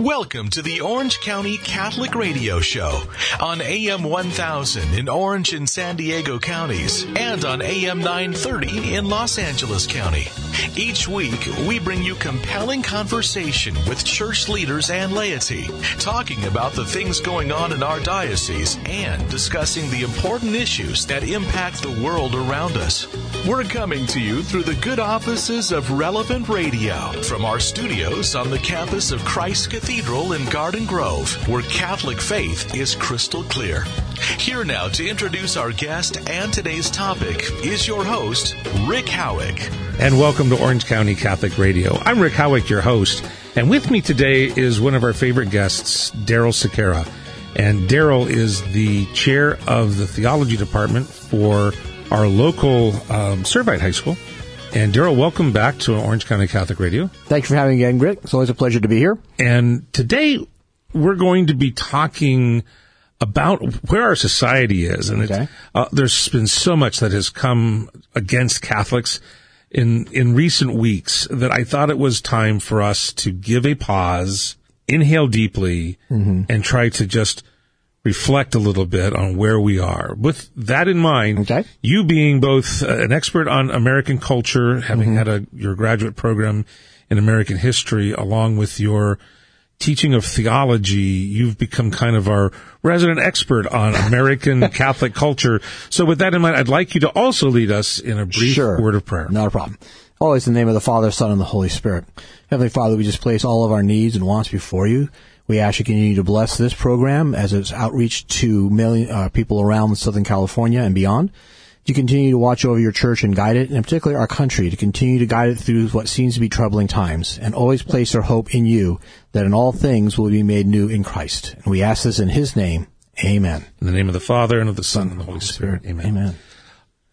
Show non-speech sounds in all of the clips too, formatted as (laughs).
Welcome to the Orange County Catholic Radio Show on AM 1000 in Orange and San Diego counties and on AM 930 in Los Angeles County. Each week, we bring you compelling conversation with church leaders and laity, talking about the things going on in our diocese and discussing the important issues that impact the world around us. We're coming to you through the good offices of Relevant Radio from our studios on the campus of Christ Cathedral in Garden Grove, where Catholic faith is crystal clear. Here now to introduce our guest and today's topic is your host, Rick Howick. And welcome to Orange County Catholic Radio. I'm Rick Howick, your host. And with me today is one of our favorite guests, Daryl Sequeira. And Daryl is the chair of the theology department for our local um, Servite High School. And Daryl, welcome back to Orange County Catholic Radio. Thanks for having me again, Rick. It's always a pleasure to be here. And today we're going to be talking about where our society is. And Okay. uh, there's been so much that has come against Catholics in, in recent weeks that I thought it was time for us to give a pause, inhale deeply, Mm-hmm. and try to just reflect a little bit on where we are. With that in mind, Okay. you being both uh, an expert on American culture, having Mm-hmm. had a your graduate program in American history, along with your teaching of theology, you've become kind of our resident expert on American (laughs) Catholic culture. So with that in mind, I'd like you to also lead us in a brief Sure. word of prayer. Not a problem. Always in the name of the Father, Son, and the Holy Spirit. Heavenly Father, we just place all of our needs and wants before you. We ask you to continue to bless this program as it's outreach to million uh, people around Southern California and beyond. You continue to watch over your church and guide it, and particularly our country, to continue to guide it through what seems to be troubling times, and always place our hope in you, that in all things will be made new in Christ. And we ask this in His name. Amen. In the name of the Father and of the Son and of the Holy Spirit. Amen. Amen.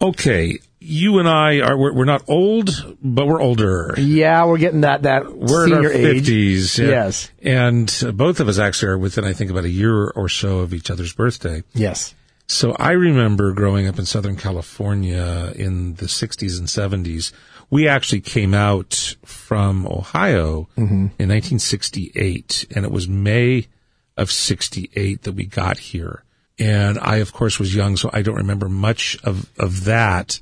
Okay. You and I are, we're, we're not old, but we're older. Yeah, we're getting that that We're senior in our age. fifties. Yes. and uh, both of us actually are within, I think, about a year or so of each other's birthday. Yes. So I remember growing up in Southern California in the '60s and '70s. We actually came out from Ohio in 1968, and it was May of '68 that we got here. And I, of course, was young, so I don't remember much of of that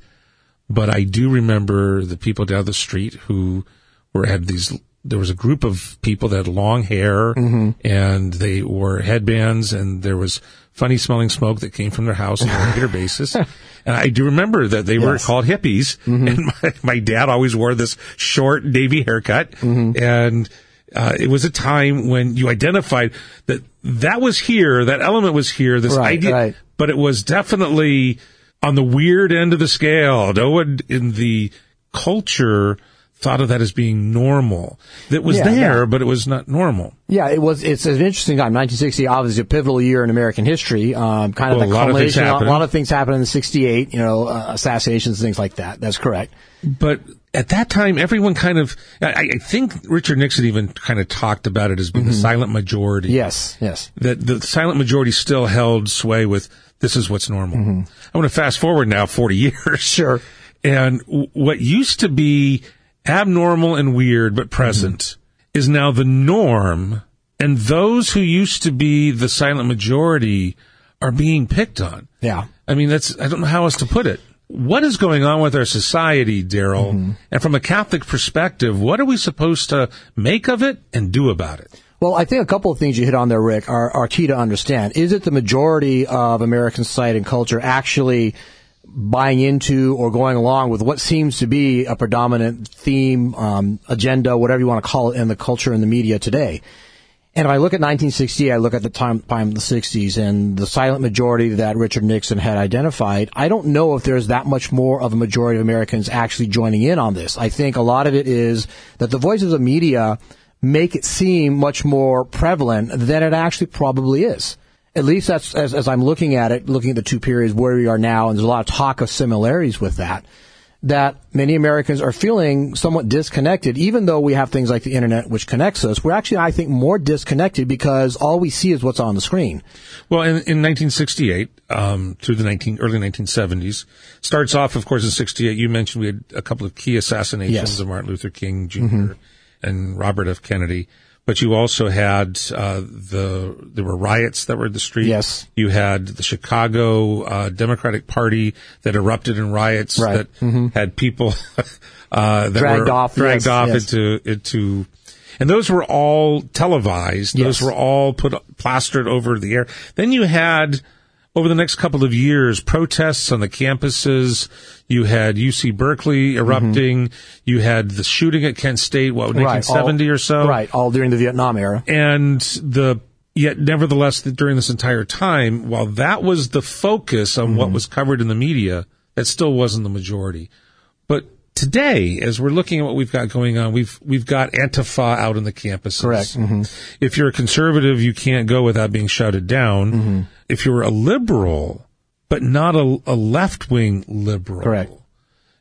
but I do remember the people down the street who were had these. There was a group of people that had long hair mm-hmm. and they wore headbands, and there was funny smelling smoke that came from their house on a (laughs) regular basis. And I do remember that they were called hippies, mm-hmm. (laughs) and my, my dad always wore this short navy haircut, mm-hmm. and. Uh, it was a time when you identified that that was here, that element was here, this Right, idea, right. but it was definitely on the weird end of the scale. No one in the culture thought of that as being normal. That was Yeah, there, yeah. but it was not normal. Yeah, it was. It's an interesting time. 1960, obviously, a pivotal year in American history. Um, kind of Well, the a lot of things culmination. A lot of things happened in '68. You know, uh, assassinations, things like that. That's correct. But at that time, everyone kind of, I, I think Richard Nixon even kind of talked about it as being the mm-hmm. silent majority. Yes, yes. That the silent majority still held sway with this is what's normal. Mm-hmm. I want to fast forward now 40 years. (laughs) Sure. And w- what used to be abnormal and weird but present mm-hmm. is now the norm. And those who used to be the silent majority are being picked on. Yeah. I mean, that's, I don't know how else to put it. What is going on with our society, Daryl? And from a Catholic perspective, what are we supposed to make of it and do about it? Well, I think a couple of things you hit on there, Rick, are, are key to understand. Is it the majority of American society and culture actually buying into or going along with what seems to be a predominant theme, um, agenda, whatever you want to call it, in the culture and the media today? And if I look at 1960, I look at the time, time of the 60s and the silent majority that Richard Nixon had identified. I don't know if there's that much more of a majority of Americans actually joining in on this. I think a lot of it is that the voices of media make it seem much more prevalent than it actually probably is. At least that's as, as I'm looking at it, looking at the two periods where we are now, and there's a lot of talk of similarities with that that many Americans are feeling somewhat disconnected, even though we have things like the internet which connects us. We're actually, I think, more disconnected because all we see is what's on the screen. Well, in, in 1968, um, through the 19, early 1970s, starts off, of course, in 68. You mentioned we had a couple of key assassinations Yes. of Martin Luther King junior and Robert F. Kennedy. But you also had uh, the there were riots that were in the street. Yes. you had the Chicago uh, Democratic Party that erupted in riots Right. that had people (laughs) uh, that Dragged were off, dragged yes, off yes. into into. And those were all televised. Those were all put plastered over the air. Then you had over the next couple of years, protests on the campuses. You had UC Berkeley mm-hmm. erupting. You had the shooting at Kent State, what, 1970 all- or so? Right, all during the Vietnam era. And the, yet nevertheless, during this entire time, while that was the focus on mm-hmm. what was covered in the media, that still wasn't the majority. But today, as we're looking at what we've got going on, we've, we've got Antifa out on the campuses. Correct. Mm-hmm. If you're a conservative, you can't go without being shouted down. Mm-hmm. If you're a liberal, but not a, a left wing liberal, Correct.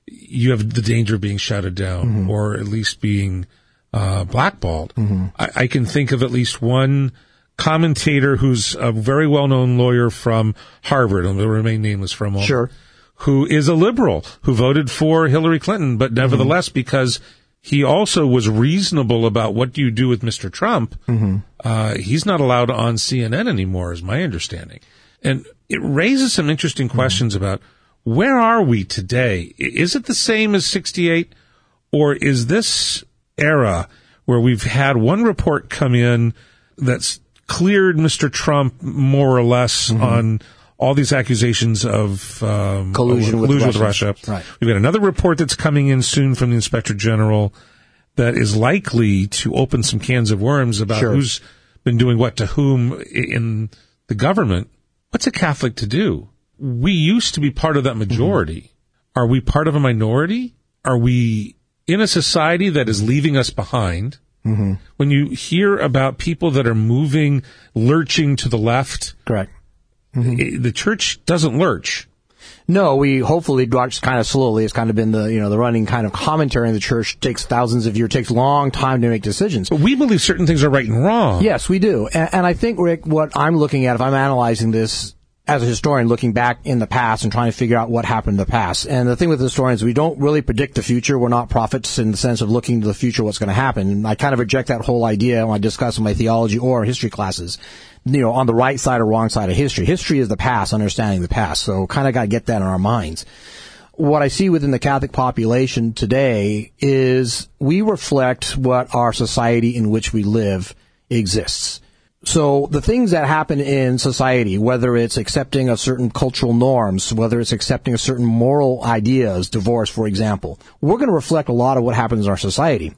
you have the danger of being shouted down Mm-hmm. or at least being uh, blackballed. I, I can think of at least one commentator who's a very well known lawyer from Harvard, and will remain nameless for a moment. Sure. Who is a liberal who voted for Hillary Clinton, but mm-hmm. nevertheless, because he also was reasonable about what do you do with Mr. Trump, mm-hmm. uh, he's not allowed on CNN anymore, is my understanding. And it raises some interesting mm-hmm. questions about where are we today? Is it the same as 68? Or is this era where we've had one report come in that's cleared Mr. Trump more or less on all these accusations of um, Collusion with collusion with Russians. Russia. Right. We've got another report that's coming in soon from the Inspector General that is likely to open some cans of worms about Sure. who's been doing what to whom in the government. What's a Catholic to do? We used to be part of that majority. Are we part of a minority? Are we in a society that is leaving us behind? When you hear about people that are moving, lurching to the left, Correct. Mm-hmm. i- the church doesn't lurch. No, we hopefully march kind of slowly. It's kind of been the you know the running kind of commentary in the church takes thousands of years, takes long time to make decisions. But we believe certain things are right and wrong. Yes, we do. And, and I think, Rick, what I'm looking at, if I'm analyzing this as a historian, looking back in the past and trying to figure out what happened in the past. And the thing with historians, we don't really predict the future. We're not prophets in the sense of looking to the future, what's going to happen. And I kind of reject that whole idea when I discuss in my theology or history classes. You know, on the right side or wrong side of history. History is the past, understanding the past. So kind of got to get that in our minds what I see within the Catholic population today is we reflect what our society in which we live exists. So the things that happen in society, whether it's accepting of certain cultural norms, whether it's accepting of certain moral ideas, divorce, for example, we're going to reflect a lot of what happens in our society.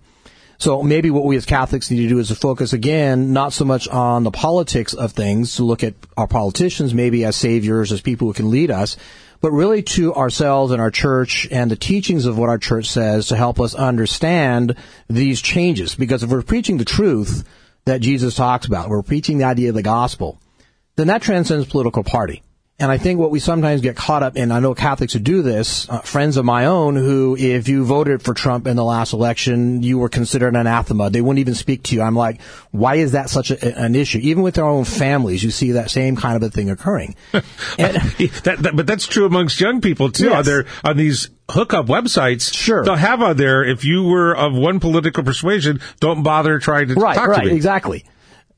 So maybe what we as Catholics need to do is to focus again, not so much on the politics of things, to look at our politicians maybe as saviors, as people who can lead us, but really to ourselves and our church and the teachings of what our church says to help us understand these changes. Because if we're preaching the truth that Jesus talks about, we're preaching the idea of the gospel, then that transcends political party. And I think what we sometimes get caught up in, I know Catholics who do this, uh, friends of my own who, if you voted for Trump in the last election, you were considered an anathema. They wouldn't even speak to you. I'm like, why is that such a, an issue? Even with our own families, you see that same kind of a thing occurring. And, (laughs) that, that, but that's true amongst young people too. Yes. On their on these hookup websites, Sure. they'll have on there if you were of one political persuasion, don't bother trying to right, talk right, to me. Right, exactly.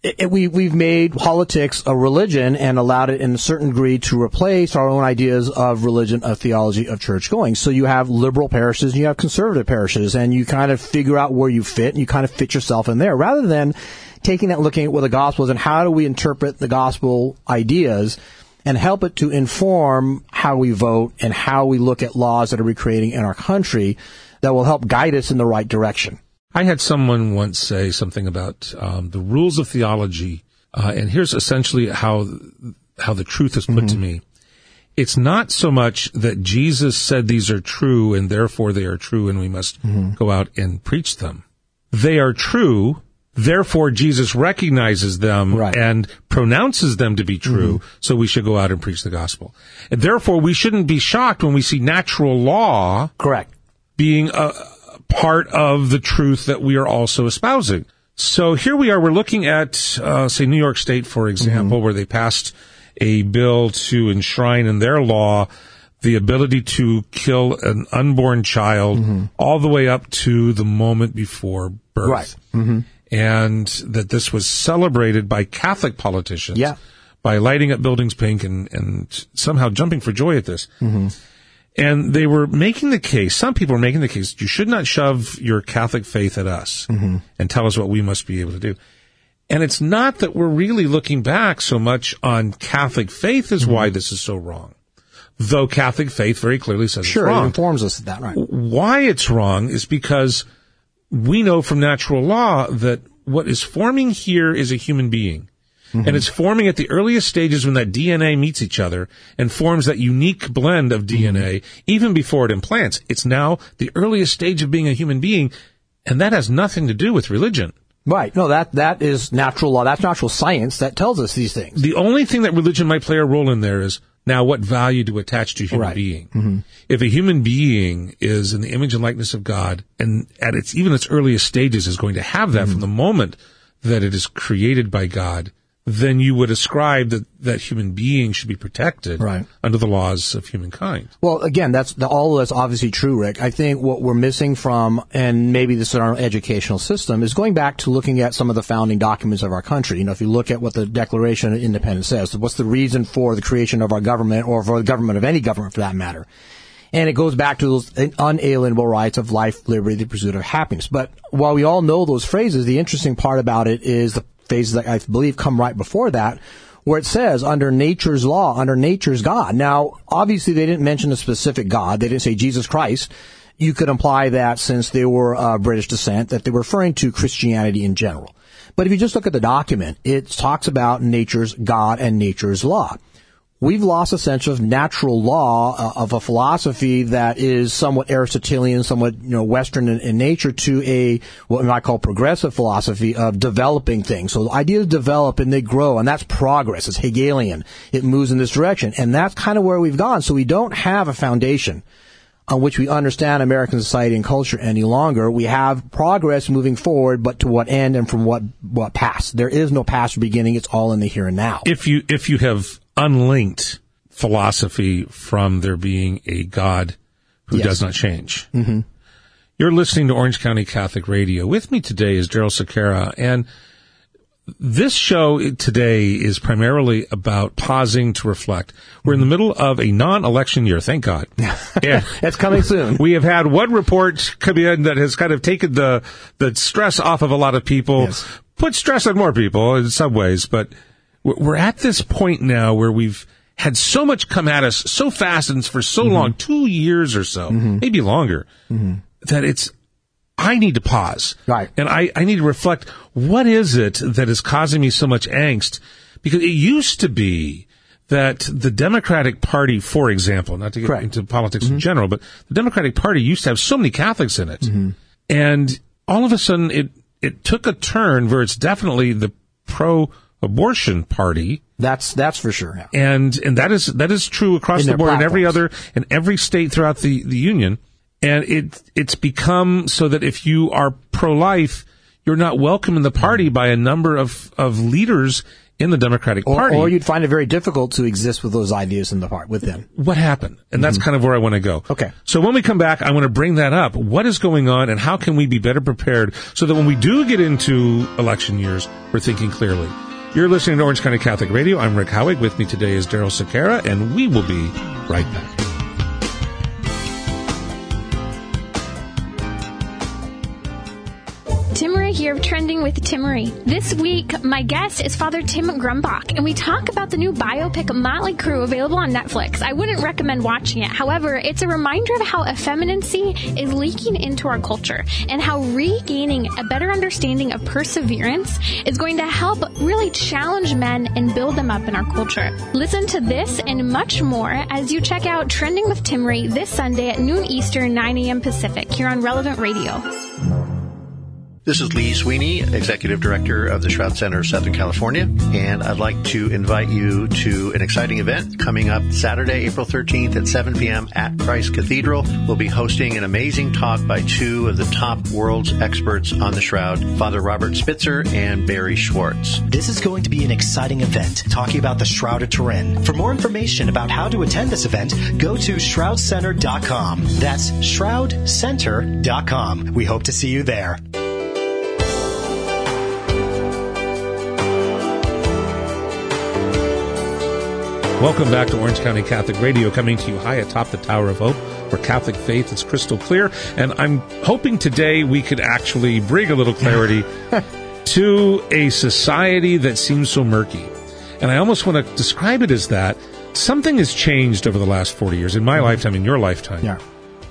It, it- we we've made politics a religion and allowed it in a certain degree to replace our own ideas of religion, of theology, of church going. So you have liberal parishes and you have conservative parishes, and you kind of figure out where you fit and you kind of fit yourself in there, rather than taking that, looking at what the gospel is and how do we interpret the gospel ideas. And help it to inform how we vote and how we look at laws that are recreating in our country that will help guide us in the right direction. I had someone once say something about um, the rules of theology, uh, and here's essentially how how the truth is put to me. It's not so much that Jesus said these are true and therefore they are true and we must go out and preach them. They are true, therefore Jesus recognizes them Right. and pronounces them to be true, so we should go out and preach the gospel. And therefore we shouldn't be shocked when we see natural law Correct. being a part of the truth that we are also espousing. So here we are. We're looking at, uh, say, New York State, for example, mm-hmm. where they passed a bill to enshrine in their law the ability to kill an unborn child mm-hmm. all the way up to the moment before birth. Right. Mm-hmm. and that this was celebrated by Catholic politicians. Yeah. By lighting up buildings pink and, and somehow jumping for joy at this. And they were making the case, some people were making the case, you should not shove your Catholic faith at us mm-hmm. and tell us what we must be able to do. And it's not that we're really looking back so much on Catholic faith is why mm-hmm. this is so wrong. Though Catholic faith very clearly says Sure, it's it wrong. informs us of that, right? Why it's wrong is because we know from natural law that what is forming here is a human being. And it's forming at the earliest stages when that DNA meets each other and forms that unique blend of DNA even before it implants. It's now the earliest stage of being a human being. And that has nothing to do with religion. Right. No, that that is natural law. That's natural science that tells us these things. The only thing that religion might play a role in there is now what value to attach to a human Right. being. Mm-hmm. If a human being is in the image and likeness of God and at its even its earliest stages is going to have that mm-hmm. from the moment that it is created by God, then you would ascribe that that human being should be protected Right. under the laws of humankind. Well, again, that's the, all of that's obviously true, Rick. I think what we're missing from, and maybe this is our educational system, is going back to looking at some of the founding documents of our country. You know, if you look at what the Declaration of Independence says, what's the reason for the creation of our government, or for the government of any government for that matter? And it goes back to those unalienable rights of life, liberty, the pursuit of happiness. But while we all know those phrases, the interesting part about it is the phrases that I believe come right before that, where it says under nature's law, under nature's God. Now, obviously they didn't mention a specific God. They didn't say Jesus Christ. You could imply that since they were uh, British descent, that they were referring to Christianity in general. But if you just look at the document, it talks about nature's God and nature's law we've lost a sense of natural law uh, of a philosophy that is somewhat Aristotelian, somewhat you know Western in, in nature, to a what might call progressive philosophy of developing things. So ideas develop and they grow, and that's progress. It's Hegelian. It moves in this direction, and that's kind of where we've gone. So we don't have a foundation on which we understand American society and culture any longer. We have progress moving forward, but to what end and from what what past? There is no past or beginning. It's all in the here and now. If you if you have unlinked philosophy from there being a God who Yes. does not change. Mm-hmm. You're listening to Orange County Catholic Radio. With me today is Daryl Sequeira, and this show today is primarily about pausing to reflect. We're in the middle of a non-election year, thank God. (laughs) And It's coming soon. we have had one report come in that has kind of taken the the stress off of a lot of people, Yes. put stress on more people in some ways, but we're at this point now where we've had so much come at us so fast and for so mm-hmm. long, two years or so, mm-hmm. maybe longer, mm-hmm. that it's I need to pause. Right. And I, I need to reflect what is it that is causing me so much angst? Because it used to be that the Democratic Party, for example, not to get Correct. into politics in general, but the Democratic Party used to have so many Catholics in it. And all of a sudden it, it took a turn where it's definitely the pro abortion party. That's that's for sure. Yeah. And, and that is, that is true across In the board in every other, in every state throughout the, the union. And it, it's become so that if you are pro-life, you're not welcome in the party by a number of, of leaders in the Democratic Or, Party. or you'd find it very difficult to exist with those ideas in the part with them. what happened? And that's mm-hmm. kind of where I want to go. Okay. So when we come back, I want to bring that up. What is going on and how can we be better prepared so that when we do get into election years, we're thinking clearly. You're listening to Orange County Catholic Radio. I'm Rick Howick. With me today is Daryl Sequeira, and we will be right back. Trending with Tim Timmerie. This week, my guest is Father Tim Grumbach, and we talk about the new biopic Motley Crue available on Netflix. I wouldn't recommend watching it. However, it's a reminder of how effeminacy is leaking into our culture and how regaining a better understanding of perseverance is going to help really challenge men and build them up in our culture. Listen to this and much more as you check out Trending with Tim Timmerie this Sunday at noon Eastern, 9 a.m. Pacific here on Relevant Radio. This is Lee Sweeney, Executive Director of the Shroud Center of Southern California, and I'd like to invite you to an exciting event coming up Saturday, April 13th at 7 p.m. at Christ Cathedral. We'll be hosting an amazing talk by two of the top world's experts on the Shroud, Father Robert Spitzer and Barry Schwortz. This is going to be an exciting event talking about the Shroud of Turin. For more information about how to attend this event, go to shroudcenter.com. That's shroudcenter.com. We hope to see you there. Welcome back to Orange County Catholic Radio, coming to you high atop the Tower of Hope, where Catholic faith is crystal clear. And I'm hoping today we could actually bring a little clarity (laughs) to a society that seems so murky. And I almost want to describe it as that something has changed over the last 40 years, in my mm-hmm. lifetime, in your lifetime, Yeah.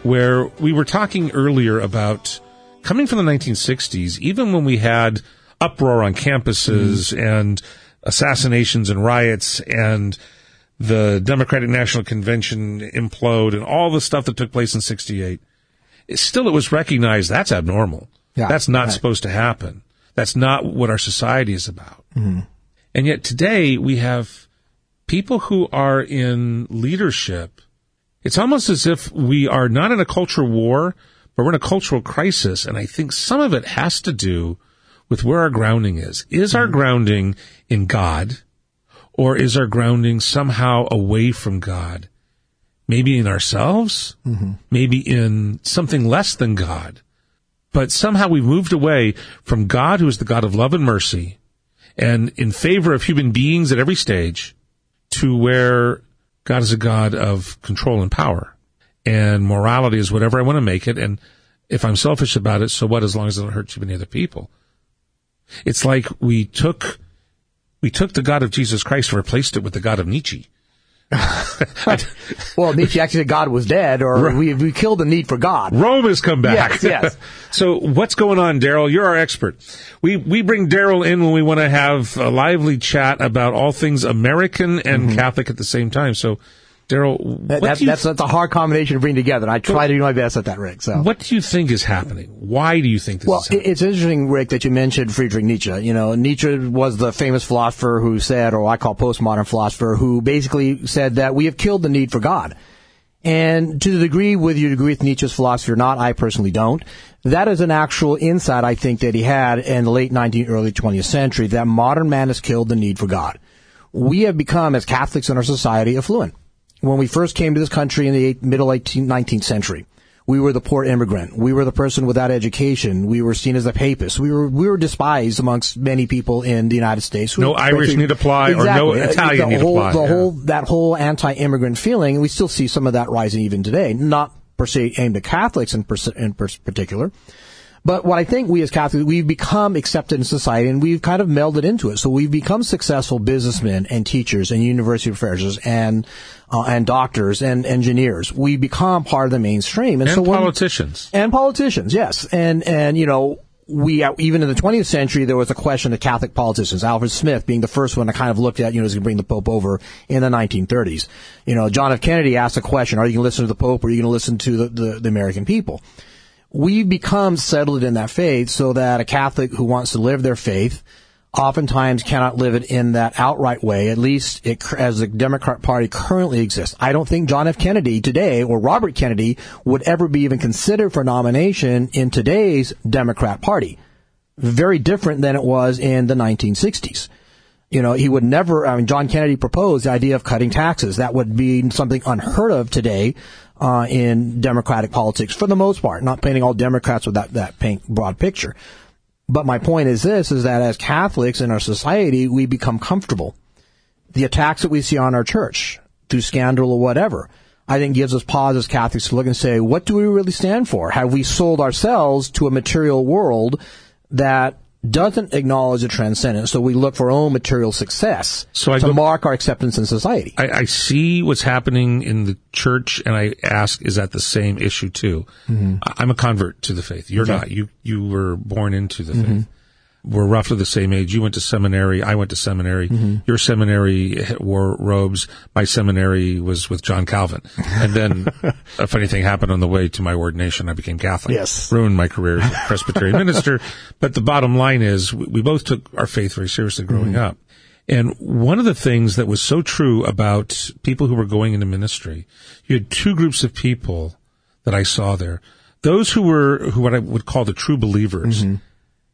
where we were talking earlier about coming from the 1960s, even when we had uproar on campuses mm-hmm. and assassinations and riots and the Democratic National Convention implode and all the stuff that took place in 68, still it was recognized that's abnormal. Yeah, that's not right. supposed to happen. That's not what our society is about. Mm-hmm. And yet today we have people who are in leadership. It's almost as if we are not in a culture war, but we're in a cultural crisis. And I think some of it has to do with where our grounding is. Is our mm-hmm. grounding in God or is our grounding somehow away from God? Maybe in ourselves, mm-hmm. maybe in something less than God. But somehow we've moved away from God, who is the God of love and mercy, and in favor of human beings at every stage, to where God is a God of control and power. And morality is whatever I want to make it. And if I'm selfish about it, so what, as long as it doesn't hurt too many other people? It's like we took, we took the God of Jesus Christ and replaced it with the God of Nietzsche. (laughs) Well, Nietzsche actually said God was dead, or we, we killed the need for God. Rome has come back. Yes, yes. (laughs) so what's going on, Daryl? You're our expert. We we bring Daryl in when we want to have a lively chat about all things American and mm-hmm. Catholic at the same time. So, Daryl. That, that, that's, that's a hard combination to bring together. I try to do my best at that, Rick. So. what do you think is happening? Why do you think this Well, is it- happening? it's interesting, Rick, that you mentioned Friedrich Nietzsche. You know, Nietzsche was the famous philosopher who said, or I call postmodern philosopher, who basically said that we have killed the need for God. And to the degree, whether you agree with Nietzsche's philosophy or not, I personally don't. That is an actual insight I think that he had in the late 19th, early 20th century, that modern man has killed the need for God. We have become, as Catholics in our society, affluent. When we first came to this country in the eight, middle 18th, 19th century, we were the poor immigrant. We were the person without education. We were seen as a papist. We were we were despised amongst many people in the United States. No Irish need apply or no uh, Italian the need whole, apply, The yeah. whole that whole anti-immigrant feeling, and we still see some of that rising even today. Not per se aimed at Catholics in, pers- in particular, but what I think we as Catholics, we've become accepted in society and we've kind of melded into it. So we've become successful businessmen and teachers and university professors and, uh, and doctors and engineers. We become part of the mainstream. And, and so when- politicians. and politicians, yes. And, and, you know, we, uh, even in the 20th century, there was a question of Catholic politicians. Alfred Smith being the first one to kind of looked at, you know, is going to bring the Pope over in the 1930s. You know, John F. Kennedy asked a question, are you going to listen to the Pope or are you going to listen to the, the, the American people? We've become settled in that faith so that a Catholic who wants to live their faith oftentimes cannot live it in that outright way, at least it, as the Democrat Party currently exists. I don't think John F. Kennedy today or Robert Kennedy would ever be even considered for nomination in today's Democrat Party. Very different than it was in the 1960s. You know, he would never, I mean, John Kennedy proposed the idea of cutting taxes. That would be something unheard of today, uh, in Democratic politics for the most part, not painting all Democrats with that, that pink, broad picture. But my point is this, is that as Catholics in our society, we become comfortable. The attacks that we see on our church through scandal or whatever, I think gives us pause as Catholics to look and say, what do we really stand for? Have we sold ourselves to a material world that doesn't acknowledge the transcendent? So we look for our own material success So I to go- mark our acceptance in society. I, I see what's happening in the church, and I ask, is that the same issue too? Mm-hmm. I- I'm a convert to the faith. You're not. You you were born into the mm-hmm. faith. We're roughly the same age. You went to seminary. I went to seminary. Mm-hmm. Your seminary wore robes. My seminary was with John Calvin. And then (laughs) a funny thing happened on the way to my ordination. I became Catholic. Yes. Ruined my career as a (laughs) Presbyterian minister. But the bottom line is we, both took our faith very seriously growing mm-hmm. up. And one of the things that was so true about people who were going into ministry, you had two groups of people that I saw there. Those who were, who what I would call the true believers, mm-hmm.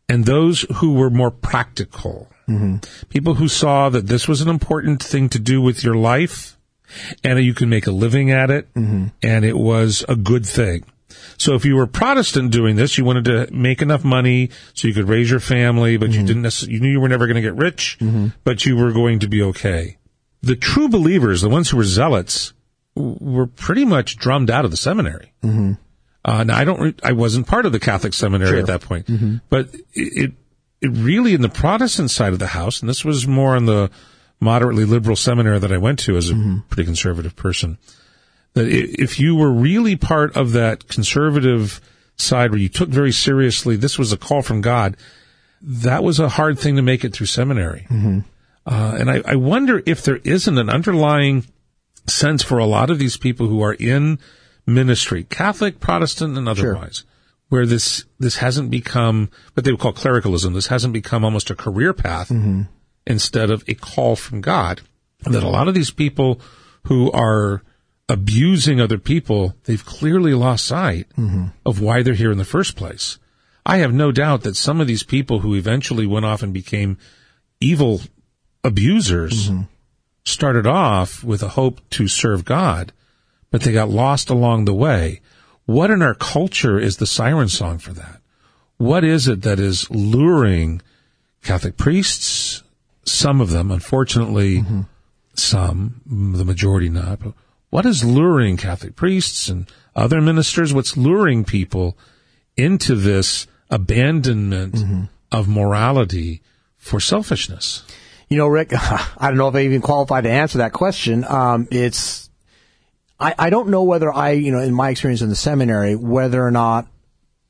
And those who were more practical. Mm-hmm. People who saw that this was an important thing to do with your life, and you can make a living at it, mm-hmm. and it was a good thing. So if you were Protestant doing this, you wanted to make enough money so you could raise your family, but you mm-hmm. didn't necessarily, you knew you were never going to get rich, but you were going to be okay. the true believers, the ones who were zealots, were pretty much drummed out of the seminary. Mm-hmm. Uh, now I don't, re- I wasn't part of the Catholic seminary at that point, but it, it really in the Protestant side of the house, and this was more in the moderately liberal seminary that I went to as a pretty conservative person, that if you were really part of that conservative side where you took very seriously, this was a call from God, that was a hard thing to make it through seminary. Uh, and I, I wonder if there isn't an underlying sense for a lot of these people who are in ministry, Catholic, Protestant, and otherwise, where this this hasn't become what they would call clericalism. This hasn't become almost a career path mm-hmm. instead of a call from God. That a lot of these people who are abusing other people, they've clearly lost sight mm-hmm. of why they're here in the first place. I have no doubt that some of these people who eventually went off and became evil abusers mm-hmm. started off with a hope to serve God, but they got lost along the way. What in our culture is the siren song for that? What is it that is luring Catholic priests? Some of them, unfortunately, some, the majority not. But what is luring Catholic priests and other ministers? What's luring people into this abandonment of morality for selfishness? You know, Rick, (laughs) I don't know if I even qualify to answer that question. Um, it's, I, I don't know whether I, you know, in my experience in the seminary, whether or not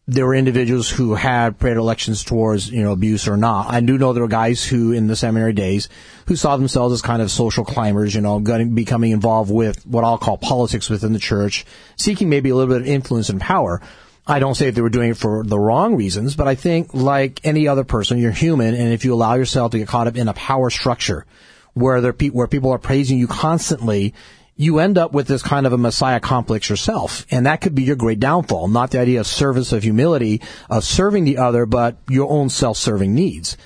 there were individuals who had predilections towards, you know, abuse or not. I do know there were guys who, in the seminary days, who saw themselves as kind of social climbers, you know, getting, becoming involved with what I'll call politics within the church, seeking maybe a little bit of influence and power. I don't say that they were doing it for the wrong reasons, but I think like any other person, you're human, and if you allow yourself to get caught up in a power structure where there where people are praising you constantly, you end up with this kind of a messiah complex yourself, and that could be your great downfall. Not the idea of service, of humility, of serving the other, but your own self-serving needs.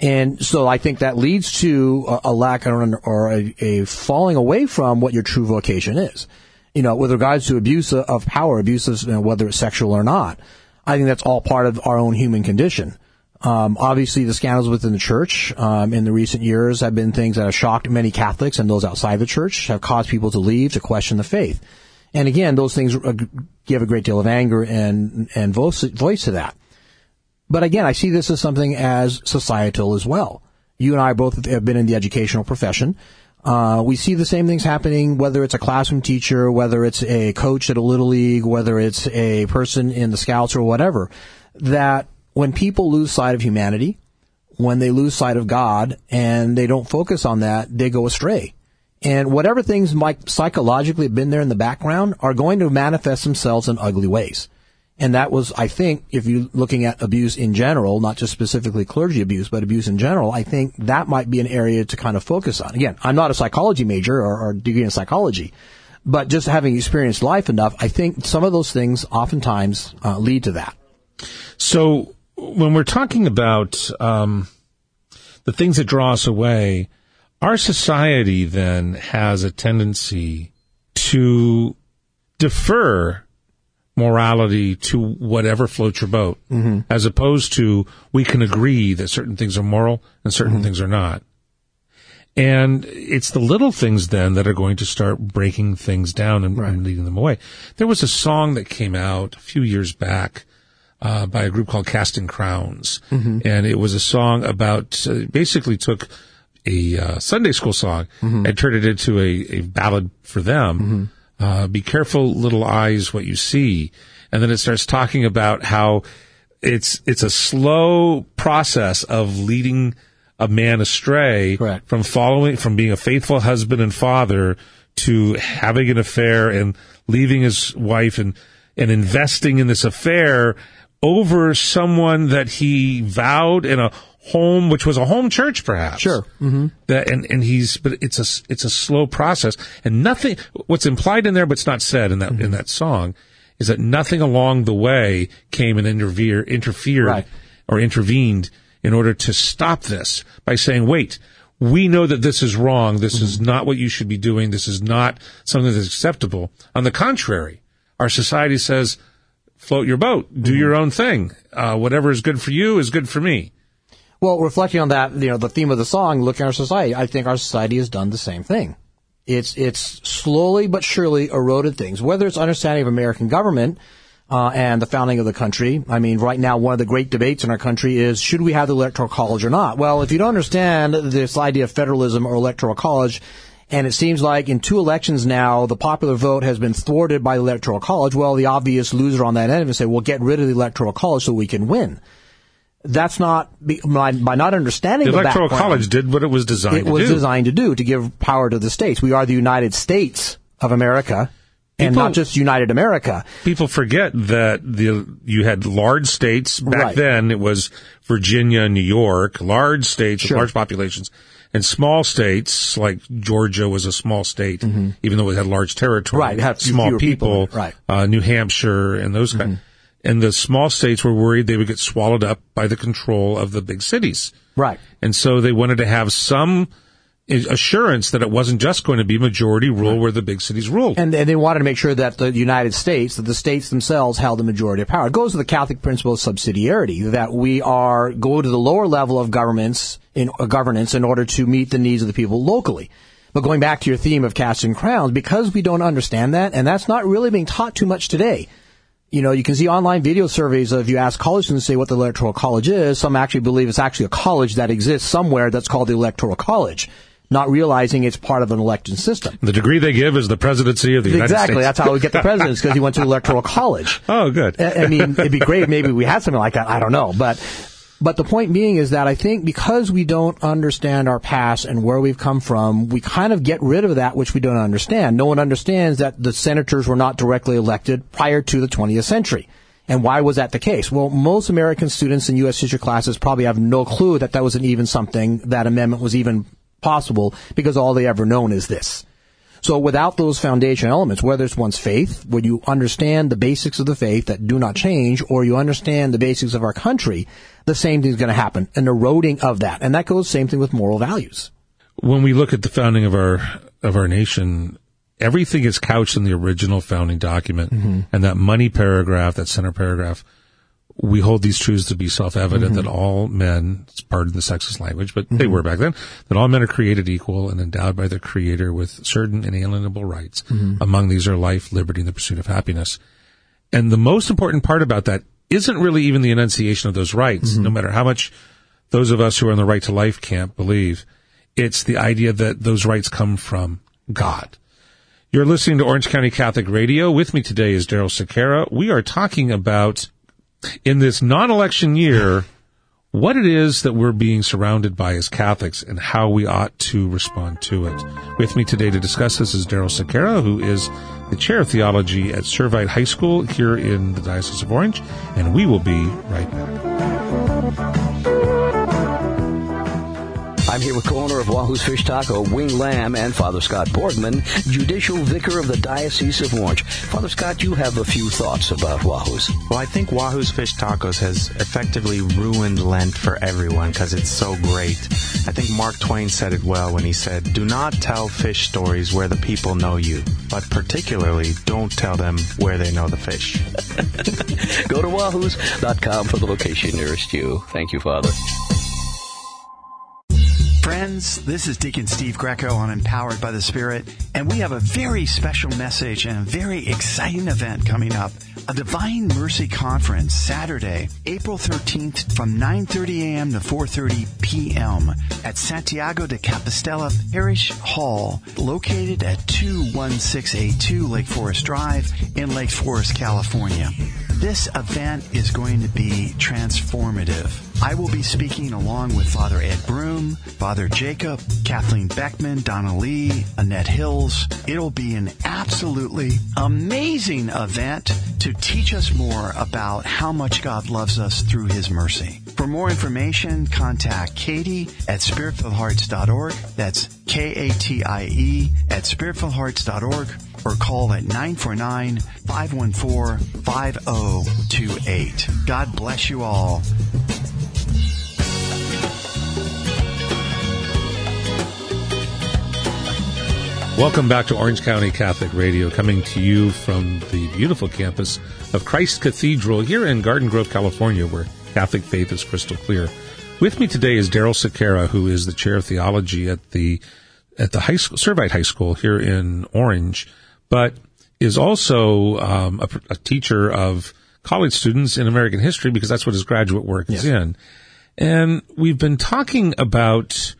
And so I think that leads to a, a lack or, or a, a falling away from what your true vocation is you know, with regards to abuse of power, abuse of, you know, whether it's sexual or not, I think that's all part of our own human condition. Um, obviously, the scandals within the church um, in the recent years have been things that have shocked many Catholics and those outside the church, have caused people to leave to question the faith. And again, those things give a great deal of anger and and voice, voice to that. But again, I see this as something as societal as well. You and I both have been in the educational profession. Uh, we see the same things happening, whether it's a classroom teacher, whether it's a coach at a little league, whether it's a person in the scouts or whatever, that when people lose sight of humanity, when they lose sight of God and they don't focus on that, they go astray. And whatever things might psychologically have been there in the background are going to manifest themselves in ugly ways. And that was, I think, if you're looking at abuse in general, not just specifically clergy abuse, but abuse in general, I think that might be an area to kind of focus on. Again, I'm not a psychology major or, or degree in psychology, but just having experienced life enough, I think some of those things oftentimes uh, lead to that. So when we're talking about um, the things that draw us away, our society then has a tendency to defer morality to whatever floats your boat, as opposed to we can agree that certain things are moral and certain things are not. And it's the little things then that are going to start breaking things down and, and leading them away. There was a song that came out a few years back uh, by a group called Casting Crowns, and it was a song about uh, basically took a uh, Sunday school song and turned it into a, a ballad for them. Uh, be careful, little eyes, what you see, and then it starts talking about how it's it's a slow process of leading a man astray Correct. from following from being a faithful husband and father to having an affair and leaving his wife and and investing in this affair over someone that he vowed in a home which was a home church perhaps Sure. mm-hmm. that and and he's but it's a it's a slow process and nothing what's implied in there but it's not said in that in that song is that nothing along the way came and interfere interfered Right. or intervened in order to stop this by saying, wait, we know that this is wrong. This is not what you should be doing. This is not something that's acceptable. On the contrary, our society says, float your boat, do your own thing. Uh, whatever is good for you is good for me. Well, reflecting on that, you know, the theme of the song, looking at our society, I think our society has done the same thing. It's it's slowly but surely eroded things. Whether it's understanding of American government uh, and the founding of the country. I mean, right now, one of the great debates in our country is should we have the electoral college or not? Well, if you don't understand this idea of federalism or electoral college, and it seems like in two elections now, the popular vote has been thwarted by the electoral college. Well, the obvious loser on that end is say, well, get rid of the electoral college so we can win that's not by, by not understanding the, the electoral college did what it was designed it to was do. designed to do to give power to the states. We are the United States of America. and not just United America. People forget that the you had large states back Right. then. It was Virginia, New York, large states Sure. with large populations, and small states like Georgia was a small state, even though it had large territory. Mm-hmm. Right, had small people, people, right. Mm-hmm. Uh, New Hampshire and those kind. And the small states were worried they would get swallowed up by the control of the big cities. Right. And so they wanted to have some assurance that it wasn't just going to be majority rule where the big cities ruled. And, and they wanted to make sure that the United States, that the states themselves held the majority of power. It goes to the Catholic principle of subsidiarity, that we are go to the lower level of governments in uh, governance in order to meet the needs of the people locally. But going back to your theme of casting crowns, because we don't understand that, and that's not really being taught too much today. You know, you can see online video surveys of you ask college students to say what the electoral college is. Some actually believe it's actually a college that exists somewhere that's called the electoral college, not realizing it's part of an election system. the degree they give is the presidency of the United Exactly. States. That's how we get the presidents because he went to the electoral college. (laughs) Oh, good. I I mean, it'd be great maybe we had something like that. I don't know, but but the point being is that I think because we don't understand our past and where we've come from, we kind of get rid of that which we don't understand. No one understands that the senators were not directly elected prior to the 20th century. And why was that the case? Well, most American students in U.S. history classes probably have no clue that that wasn't even something, that amendment was even possible because all they ever known is this. So without those foundation elements, whether it's one's faith, where you understand the basics of the faith that do not change, or you understand the basics of our country, the same thing's going to happen, an eroding of that. And that goes same thing with moral values. when we look at the founding of our of our nation, everything is couched in the original founding document, mm-hmm. and that money paragraph, that center paragraph, we hold these truths to be self-evident mm-hmm. that all men, it's pardon the sexist language, but they mm-hmm. were back then, that all men are created equal and endowed by their creator with certain inalienable rights. Mm-hmm. Among these are life, liberty, and the pursuit of happiness. And the most important part about that isn't really even the enunciation of those rights, no matter how much those of us who are in the right to life camp believe. It's the idea that those rights come from God. You're listening to Orange County Catholic Radio. With me today is Daryl Sequeira. We are talking about, in this non-election year, what it is that we're being surrounded by as Catholics and how we ought to respond to it. With me today to discuss this is Daryl Sequeira, who is the chair of theology at Servite High School here in the Diocese of Orange, and we will be right back. I'm here with co-owner of Wahoo's Fish Taco, Wing Lam, and Father Scott Borgman, Judicial Vicar of the Diocese of Orange. Father Scott, you have a few thoughts about Wahoo's. Well, I think Wahoo's Fish Tacos has effectively ruined Lent for everyone because it's so great. I think Mark Twain said it well when he said, Do not tell fish stories where the people know you, but particularly don't tell them where they know the fish. (laughs) Go to wahoos.com for the location nearest you. Thank you, Father. Friends, this is Deacon Steve Greco on Empowered by the Spirit, and we have a very special message and a very exciting event coming up. A Divine Mercy Conference, Saturday, April 13th from 9.30 a.m. to 4.30 p.m. at Santiago de Compostela Parish Hall, located at 21682 Lake Forest Drive in Lake Forest, California. This event is going to be transformative. I will be speaking along with Father Ed Broom, Father Jacob, Kathleen Beckman, Donna Lee, Annette Hills. It'll be an absolutely amazing event to teach us more about how much God loves us through His mercy. For more information, contact Katie at spiritfulhearts.org. That's K-A-T-I-E at spiritfulhearts.org or call at 949-514-5028. God bless you all. Welcome back to Orange County Catholic Radio, coming to you from the beautiful campus of Christ Cathedral here in Garden Grove, California, where Catholic faith is crystal clear. With me today is Daryl Sequeira, who is the chair of theology at the at the high school, Servite High School here in Orange, but is also um, a, a, teacher of college students in American history because that's what his graduate work is in. And we've been talking about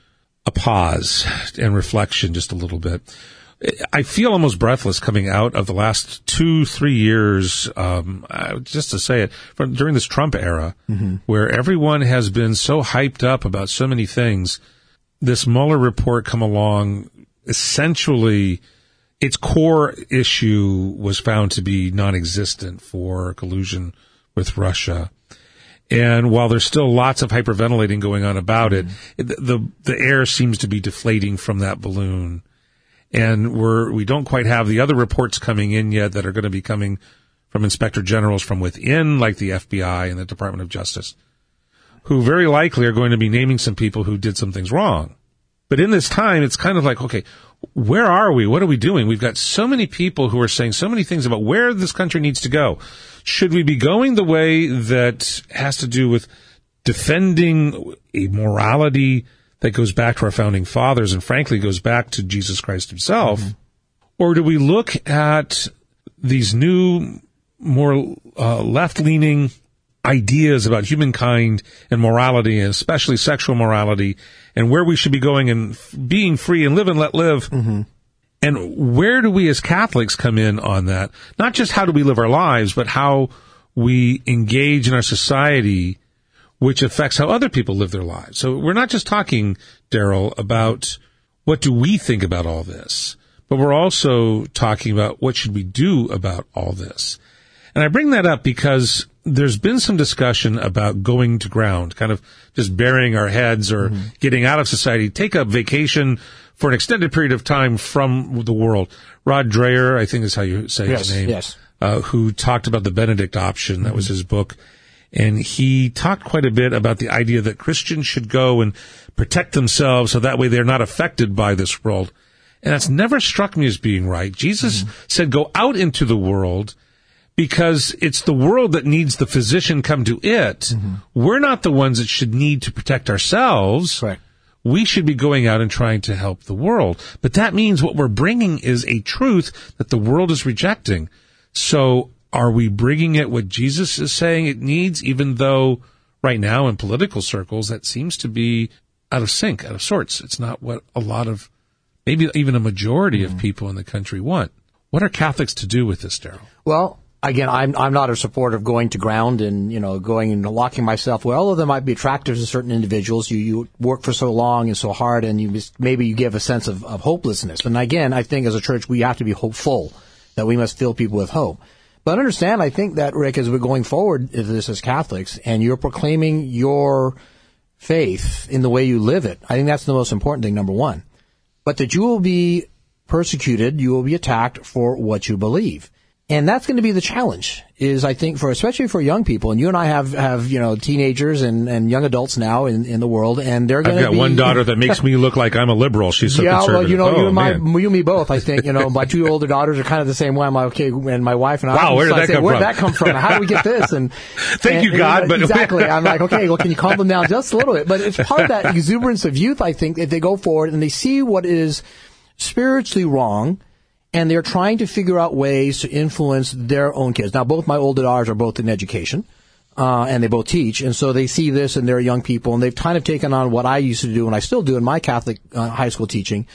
a pause and reflection just a little bit. I feel almost breathless coming out of the last two, three years, um, just to say it, from during this Trump era, mm-hmm. where everyone has been so hyped up about so many things. This Mueller report come along, essentially, its core issue was found to be non-existent for collusion with Russia. And while there's still lots of hyperventilating going on about it, mm-hmm. the the air seems to be deflating from that balloon and we're we don't quite have the other reports coming in yet that are going to be coming from inspector generals from within, like the FBI and the Department of Justice, who very likely are going to be naming some people who did some things wrong. But in this time, it's kind of like, okay, where are we? What are we doing? We've got so many people who are saying so many things about where this country needs to go. Should we be going the way that has to do with defending a morality that goes back to our founding fathers and frankly goes back to Jesus Christ himself? Mm-hmm. Or do we look at these new, more uh, left leaning ideas about humankind and morality, and especially sexual morality, and where we should be going and being free and live and let live? Mm-hmm. And where do we as Catholics come in on that? Not just how do we live our lives, but how we engage in our society which affects how other people live their lives. So we're not just talking, Daryl, about what do we think about all this, but we're also talking about what should we do about all this. And I bring that up because there's been some discussion about going to ground, kind of just burying our heads or mm-hmm. getting out of society, take a vacation for an extended period of time from the world. Rod Dreher, I think is how you say yes, his name, yes. Uh, who talked about the Benedict option. That mm-hmm. was his book. And he talked quite a bit about the idea that Christians should go and protect themselves so that way they're not affected by this world. And that's never struck me as being right. Jesus mm-hmm. said, go out into the world because it's the world that needs the physician come to it. Mm-hmm. We're not the ones that should need to protect ourselves. Right. We should be going out and trying to help the world. But that means what we're bringing is a truth that the world is rejecting. So are we bringing it what Jesus is saying it needs, even though right now in political circles that seems to be out of sync, out of sorts? It's not what a lot of, maybe even a majority mm-hmm. of people in the country want. What are Catholics to do with this, Daryl? Well, again, I'm I'm not a supporter of going to ground and you know going and locking myself. Well, although they might be attractive to certain individuals, you you work for so long and so hard, and you maybe you give a sense of, of hopelessness. And again, I think as a church we have to be hopeful that we must fill people with hope. But understand, I think that, Rick, as we're going forward this as Catholics and you're proclaiming your faith in the way you live it, I think that's the most important thing, number one. But that you will be persecuted, you will be attacked for what you believe. And that's going to be the challenge is I think for, especially for young people, and you and I have, have, you know, teenagers and, and young adults now in, in the world, and they're going to I've got be, one daughter that makes me look like I'm a liberal. She's so yeah, conservative. well, you know, oh, you and my, man. you and me both, I think, you know, my two older daughters are kind of the same way. I'm like, okay, and my wife and I, wow, where did that say, come where from? did that come from? How do we get this? And (laughs) thank and, you, God, and, but (laughs) exactly. I'm like, okay, well, can you calm them down just a little bit? But it's part of that exuberance of youth, I think, if they go forward and they see what is spiritually wrong, and they're trying to figure out ways to influence their own kids. Now, both my older daughters are both in education, uh, and they both teach, and so they see this and they're young people, and they've kind of taken on what I used to do, and I still do in my Catholic uh, high school teaching,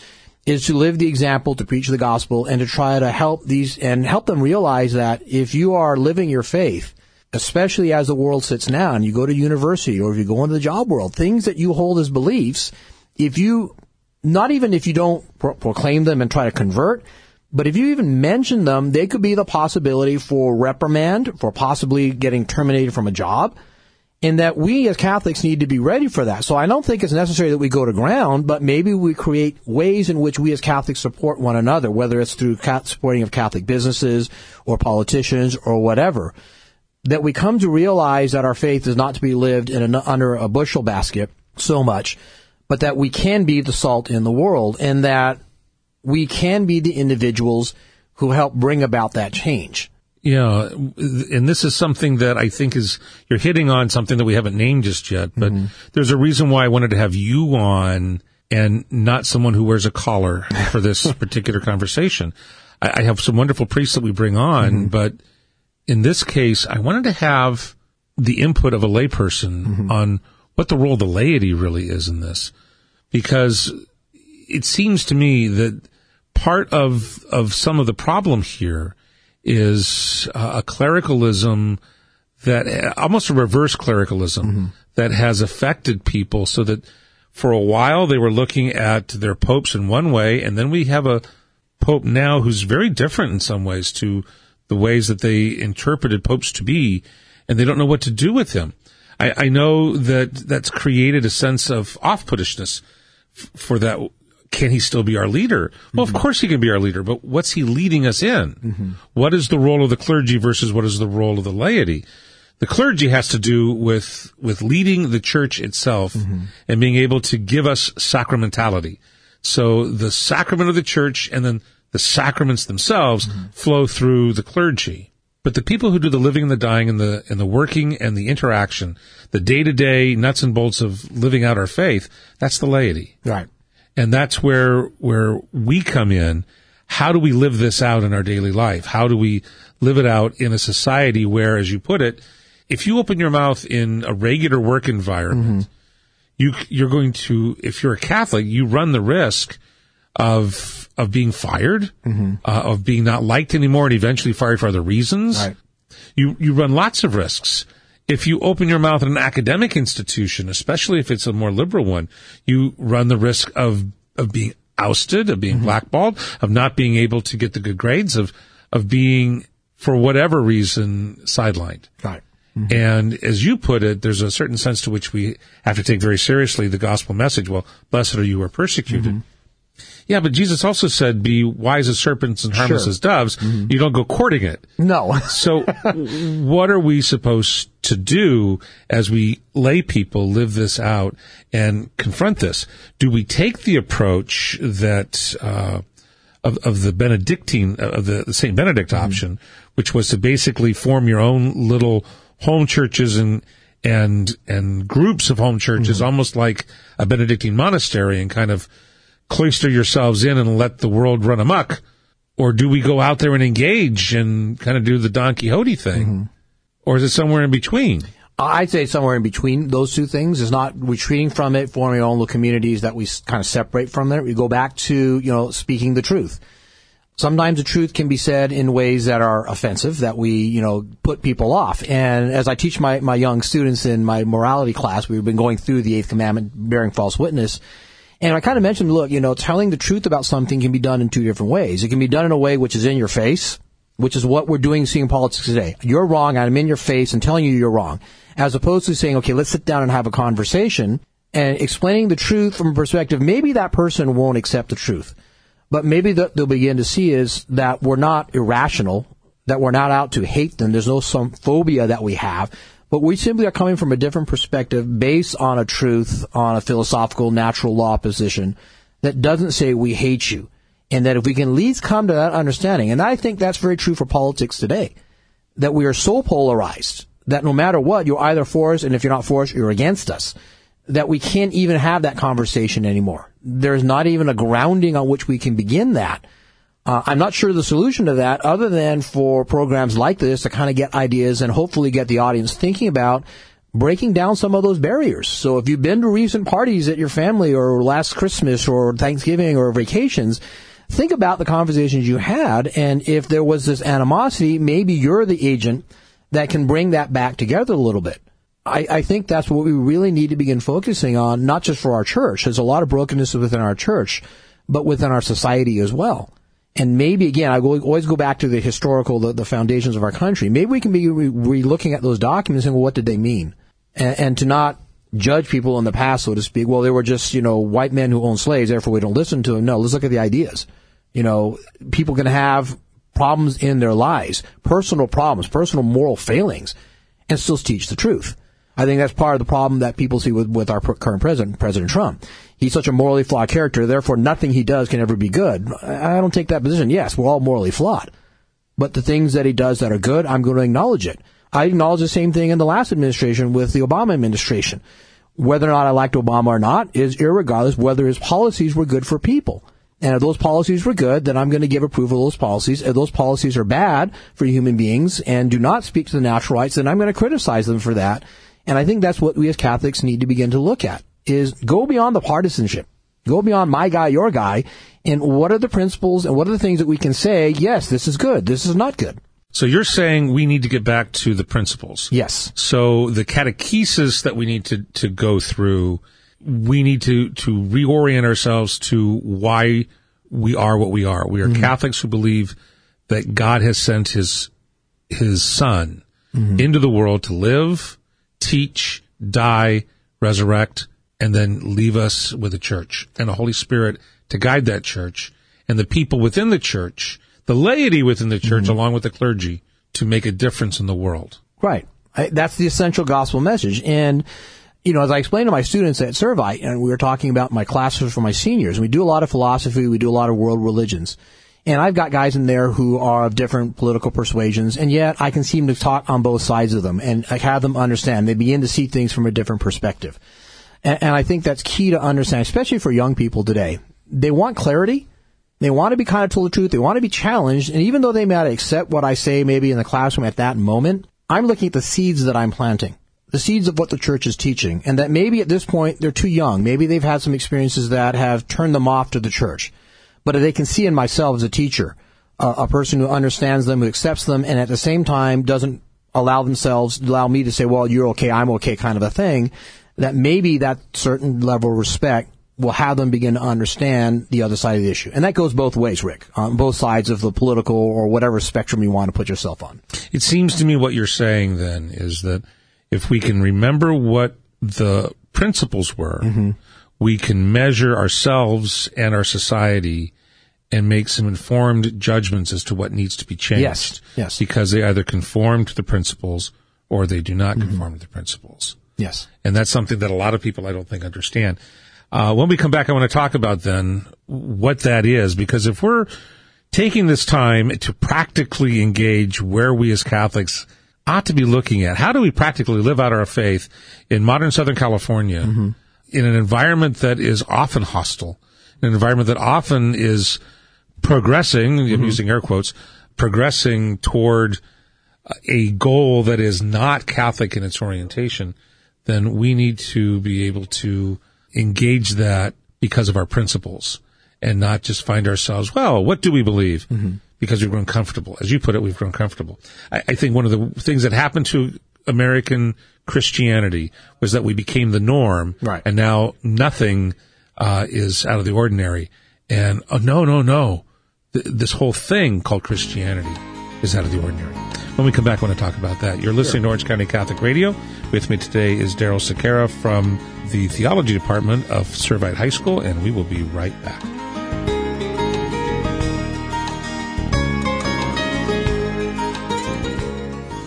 is to live the example, to preach the gospel, and to try to help these and help them realize that if you are living your faith, especially as the world sits now, and you go to university or if you go into the job world, things that you hold as beliefs, if you not even if you don't pro- proclaim them and try to convert, but if you even mention them, they could be the possibility for reprimand, for possibly getting terminated from a job. And that we as Catholics need to be ready for that. So I don't think it's necessary that we go to ground, but maybe we create ways in which we as Catholics support one another, whether it's through supporting of Catholic businesses or politicians or whatever. That we come to realize that our faith is not to be lived in under a bushel basket so much, but that we can be the salt in the world and that we can be the individuals who help bring about that change. Yeah, and this is something that I think is you're hitting on something that we haven't named just yet, but Mm-hmm. there's a reason why I wanted to have you on and not someone who wears a collar for this (laughs) particular conversation. I, I have some wonderful priests that we bring on, Mm-hmm. but in this case, I wanted to have the input of a layperson Mm-hmm. on what the role of the laity really is in this, because it seems to me that part of of some of the problem here is uh, a clericalism that almost a reverse clericalism that has affected people so that for a while they were looking at their popes in one way and then we have a pope now who's very different in some ways to the ways that they interpreted popes to be and they don't know what to do with him. I, I know that that's created a sense of off-puttishness f- for that can he still be our leader? Well, of mm-hmm. course he can be our leader, but what's he leading us in? Mm-hmm. What is the role of the clergy versus what is the role of the laity? The clergy has to do with, with leading the church itself mm-hmm. and being able to give us sacramentality. So the sacrament of the church and then the sacraments themselves flow through the clergy. But the people who do the living and the dying and the, and the working and the interaction, the day to day nuts and bolts of living out our faith, that's the laity Right. And that's where where we come in. How do we live this out in our daily life? How do we live it out in a society where as you put it if you open your mouth in a regular work environment you you're going to if you're a catholic you run the risk of of being fired uh, of being not liked anymore and eventually fired for other reasons. Right. you you run lots of risks. If you open your mouth in an academic institution, especially if it's a more liberal one, you run the risk of of being ousted, of being mm-hmm. blackballed, of not being able to get the good grades, of of being for whatever reason sidelined. Right. Mm-hmm. And as you put it, there's a certain sense to which we have to take very seriously the gospel message. Well, blessed are you who are persecuted. Mm-hmm. Yeah, but Jesus also said, be wise as serpents and harmless Sure. as doves. Mm-hmm. You don't go courting it. No. So, (laughs) what are we supposed to do as we lay people live this out and confront this? Do we take the approach that uh, of, of the Benedictine uh, of the, the Saint Benedict mm-hmm. option, which was to basically form your own little home churches and and and groups of home churches, mm-hmm. almost like a Benedictine monastery, and kind of cloister yourselves in and let the world run amok? Or do we go out there and engage and kind of do the Don Quixote thing? Mm-hmm. Or is it somewhere in between? I'd say somewhere in between those two things is not retreating from it, forming our own little communities that we kind of separate from it. We go back to, you know, speaking the truth. Sometimes the truth can be said in ways that are offensive, that we, you know, put people off. And as I teach my, my young students in my morality class, we've been going through the eighth commandment, bearing false witness. And I kind of mentioned, look, you know, telling the truth about something can be done in two different ways. It can be done in a way which is in your face, which is what we're doing seeing politics today. You're wrong, I'm in your face and telling you you're wrong. As opposed to saying, okay, let's sit down and have a conversation and explaining the truth from a perspective, maybe that person won't accept the truth. But maybe that they'll begin to see is that we're not irrational, that we're not out to hate them. There's no some phobia that we have, but we simply are coming from a different perspective based on a truth, on a philosophical, natural law position that doesn't say we hate you. And that if we can at least come to that understanding, and I think that's very true for politics today, that we are so polarized that no matter what, you're either for us, and if you're not for us, you're against us. That we can't even have that conversation anymore. There's not even a grounding on which we can begin that. Uh, I'm not sure the solution to that, other than for programs like this to kind of get ideas and hopefully get the audience thinking about breaking down some of those barriers. So if you've been to recent parties at your family or last Christmas or Thanksgiving or vacations, think about the conversations you had. And if there was this animosity, maybe you're the agent that can bring that back together a little bit. I, I think that's what we really need to begin focusing on, not just for our church. There's a lot of brokenness within our church, but within our society as well. And maybe again, I go, always go back to the historical, the, the foundations of our country. Maybe we can be re- re-looking at those documents and well, what did they mean, and, and to not judge people in the past, so to speak. Well, they were just you know white men who owned slaves, therefore we don't listen to them. No, let's look at the ideas. You know, people can have problems in their lives, personal problems, personal moral failings, and still teach the truth. I think that's part of the problem that people see with, with our current president, President Trump. He's such a morally flawed character, therefore nothing he does can ever be good. I don't take that position. Yes, we're all morally flawed. But the things that he does that are good, I'm going to acknowledge it. I acknowledge the same thing in the last administration with the Obama administration. Whether or not I liked Obama or not is irregardless whether his policies were good for people. And if those policies were good, then I'm going to give approval to those policies. If those policies are bad for human beings and do not speak to the natural rights, then I'm going to criticize them for that. And I think that's what we as Catholics need to begin to look at is go beyond the partisanship. Go beyond my guy, your guy, and what are the principles and what are the things that we can say, yes, this is good, this is not good. So you're saying we need to get back to the principles. Yes. So the catechesis that we need to, to go through, we need to, to reorient ourselves to why we are what we are. We are mm-hmm. Catholics who believe that God has sent his, his son mm-hmm. into the world to live, teach, die, resurrect, and then leave us with a church and a Holy Spirit to guide that church and the people within the church, the laity within the church, mm-hmm. along with the clergy, to make a difference in the world. Right. I, that's the essential gospel message. And, you know, as I explained to my students at Servite, and we were talking about my classes for my seniors, we do a lot of philosophy, we do a lot of world religions. And I've got guys in there who are of different political persuasions, and yet I can seem to talk on both sides of them and I have them understand. They begin to see things from a different perspective. And, and I think that's key to understand, especially for young people today. They want clarity. They want to be kind of told the truth. They want to be challenged. And even though they might accept what I say maybe in the classroom at that moment, I'm looking at the seeds that I'm planting the seeds of what the church is teaching, and that maybe at this point they're too young. Maybe they've had some experiences that have turned them off to the church. But if they can see in myself as a teacher, a person who understands them, who accepts them, and at the same time doesn't allow themselves, allow me to say, well, you're okay, I'm okay kind of a thing, that maybe that certain level of respect will have them begin to understand the other side of the issue. And that goes both ways, Rick, on both sides of the political or whatever spectrum you want to put yourself on. It seems to me what you're saying then is that if we can remember what the principles were, mm-hmm. we can measure ourselves and our society and make some informed judgments as to what needs to be changed. Yes. Yes. Because they either conform to the principles or they do not mm-hmm. conform to the principles. Yes. And that's something that a lot of people I don't think understand. Uh, when we come back, I want to talk about then what that is, because if we're taking this time to practically engage where we as Catholics ought to be looking at, how do we practically live out our faith in modern Southern California mm-hmm. in an environment that is often hostile, an environment that often is progressing, mm-hmm. I'm using air quotes, progressing toward a goal that is not Catholic in its orientation then we need to be able to engage that because of our principles and not just find ourselves, well, what do we believe? Mm-hmm. Because we've grown comfortable. As you put it, we've grown comfortable. I, I think one of the things that happened to American Christianity was that we became the norm. Right. And now nothing uh, is out of the ordinary. And oh, no, no, no. Th- this whole thing called Christianity is out of the ordinary. When we come back, I want to talk about that. You're listening sure. to Orange County Catholic Radio. With me today is Daryl Sequeira from the Theology Department of Servite High School, and we will be right back.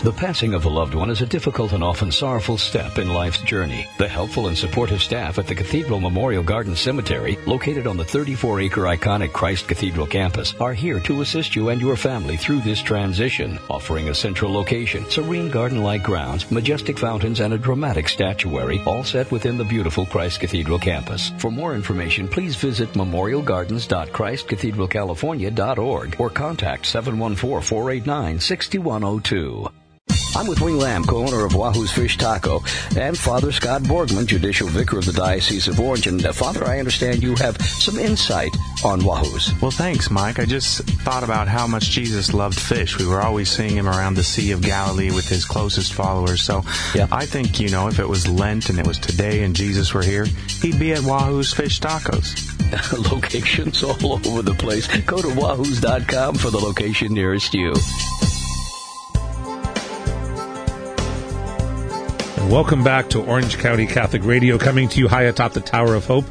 The passing of a loved one is a difficult and often sorrowful step in life's journey. The helpful and supportive staff at the Cathedral Memorial Garden Cemetery, located on the 34-acre iconic Christ Cathedral campus, are here to assist you and your family through this transition, offering a central location, serene garden-like grounds, majestic fountains, and a dramatic statuary, all set within the beautiful Christ Cathedral campus. For more information, please visit memorialgardens.christcathedralcalifornia.org or contact 714-489-6102. I'm with Wing Lam, co-owner of Wahoo's Fish Taco, and Father Scott Borgman, Judicial Vicar of the Diocese of Orange. And uh, Father, I understand you have some insight on Wahoo's. Well, thanks, Mike. I just thought about how much Jesus loved fish. We were always seeing him around the Sea of Galilee with his closest followers. So yeah. I think, you know, if it was Lent and it was today and Jesus were here, he'd be at Wahoo's Fish Tacos. (laughs) Locations all over the place. Go to wahoos.com for the location nearest you. Welcome back to Orange County Catholic Radio, coming to you high atop the Tower of Hope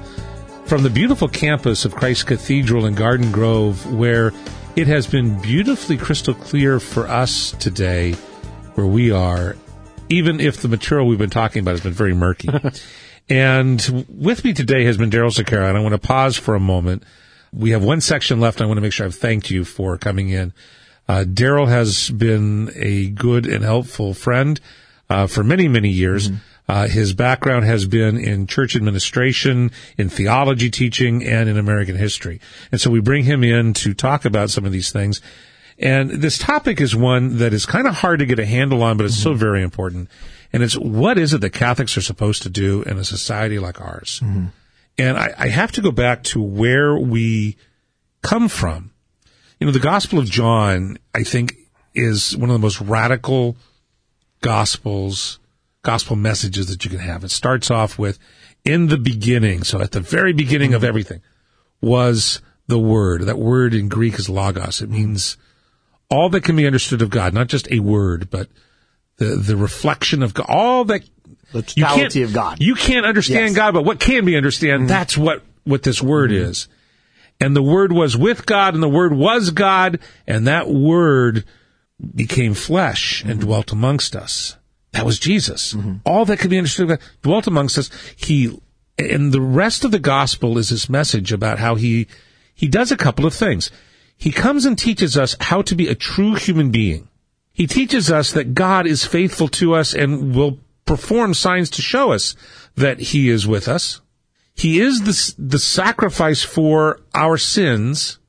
from the beautiful campus of Christ Cathedral in Garden Grove, where it has been beautifully crystal clear for us today where we are, even if the material we've been talking about has been very murky. (laughs) and with me today has been Daryl Sequeira, and I want to pause for a moment. We have one section left. I want to make sure I've thanked you for coming in. Uh, Daryl has been a good and helpful friend uh, for many, many years. Uh, his background has been in church administration, in theology teaching, and in American history. And so we bring him in to talk about some of these things. And this topic is one that is kind of hard to get a handle on, but it's so very important. And it's what is it that Catholics are supposed to do in a society like ours? And I, I have to go back to where we come from. You know, the Gospel of John, I think, is one of the most radical gospels, gospel messages that you can have. It starts off with, in the beginning, so at the very beginning of everything, was the Word. That word in Greek is logos. It means all that can be understood of God, not just a word, but the, the reflection of God, all that The you can't- totality of God. You can't understand Yes. God, but what can be understand, mm-hmm. that's what, what this word mm-hmm. is. And the word was with God, and the word was God, and that word became flesh and mm-hmm. dwelt amongst us. That was Jesus. Mm-hmm. All that could be understood about dwelt amongst us. He, and the rest of the gospel is this message about how he, he does a couple of things. He comes and teaches us how to be a true human being. He teaches us that God is faithful to us and will perform signs to show us that he is with us. He is the, the sacrifice for our sins.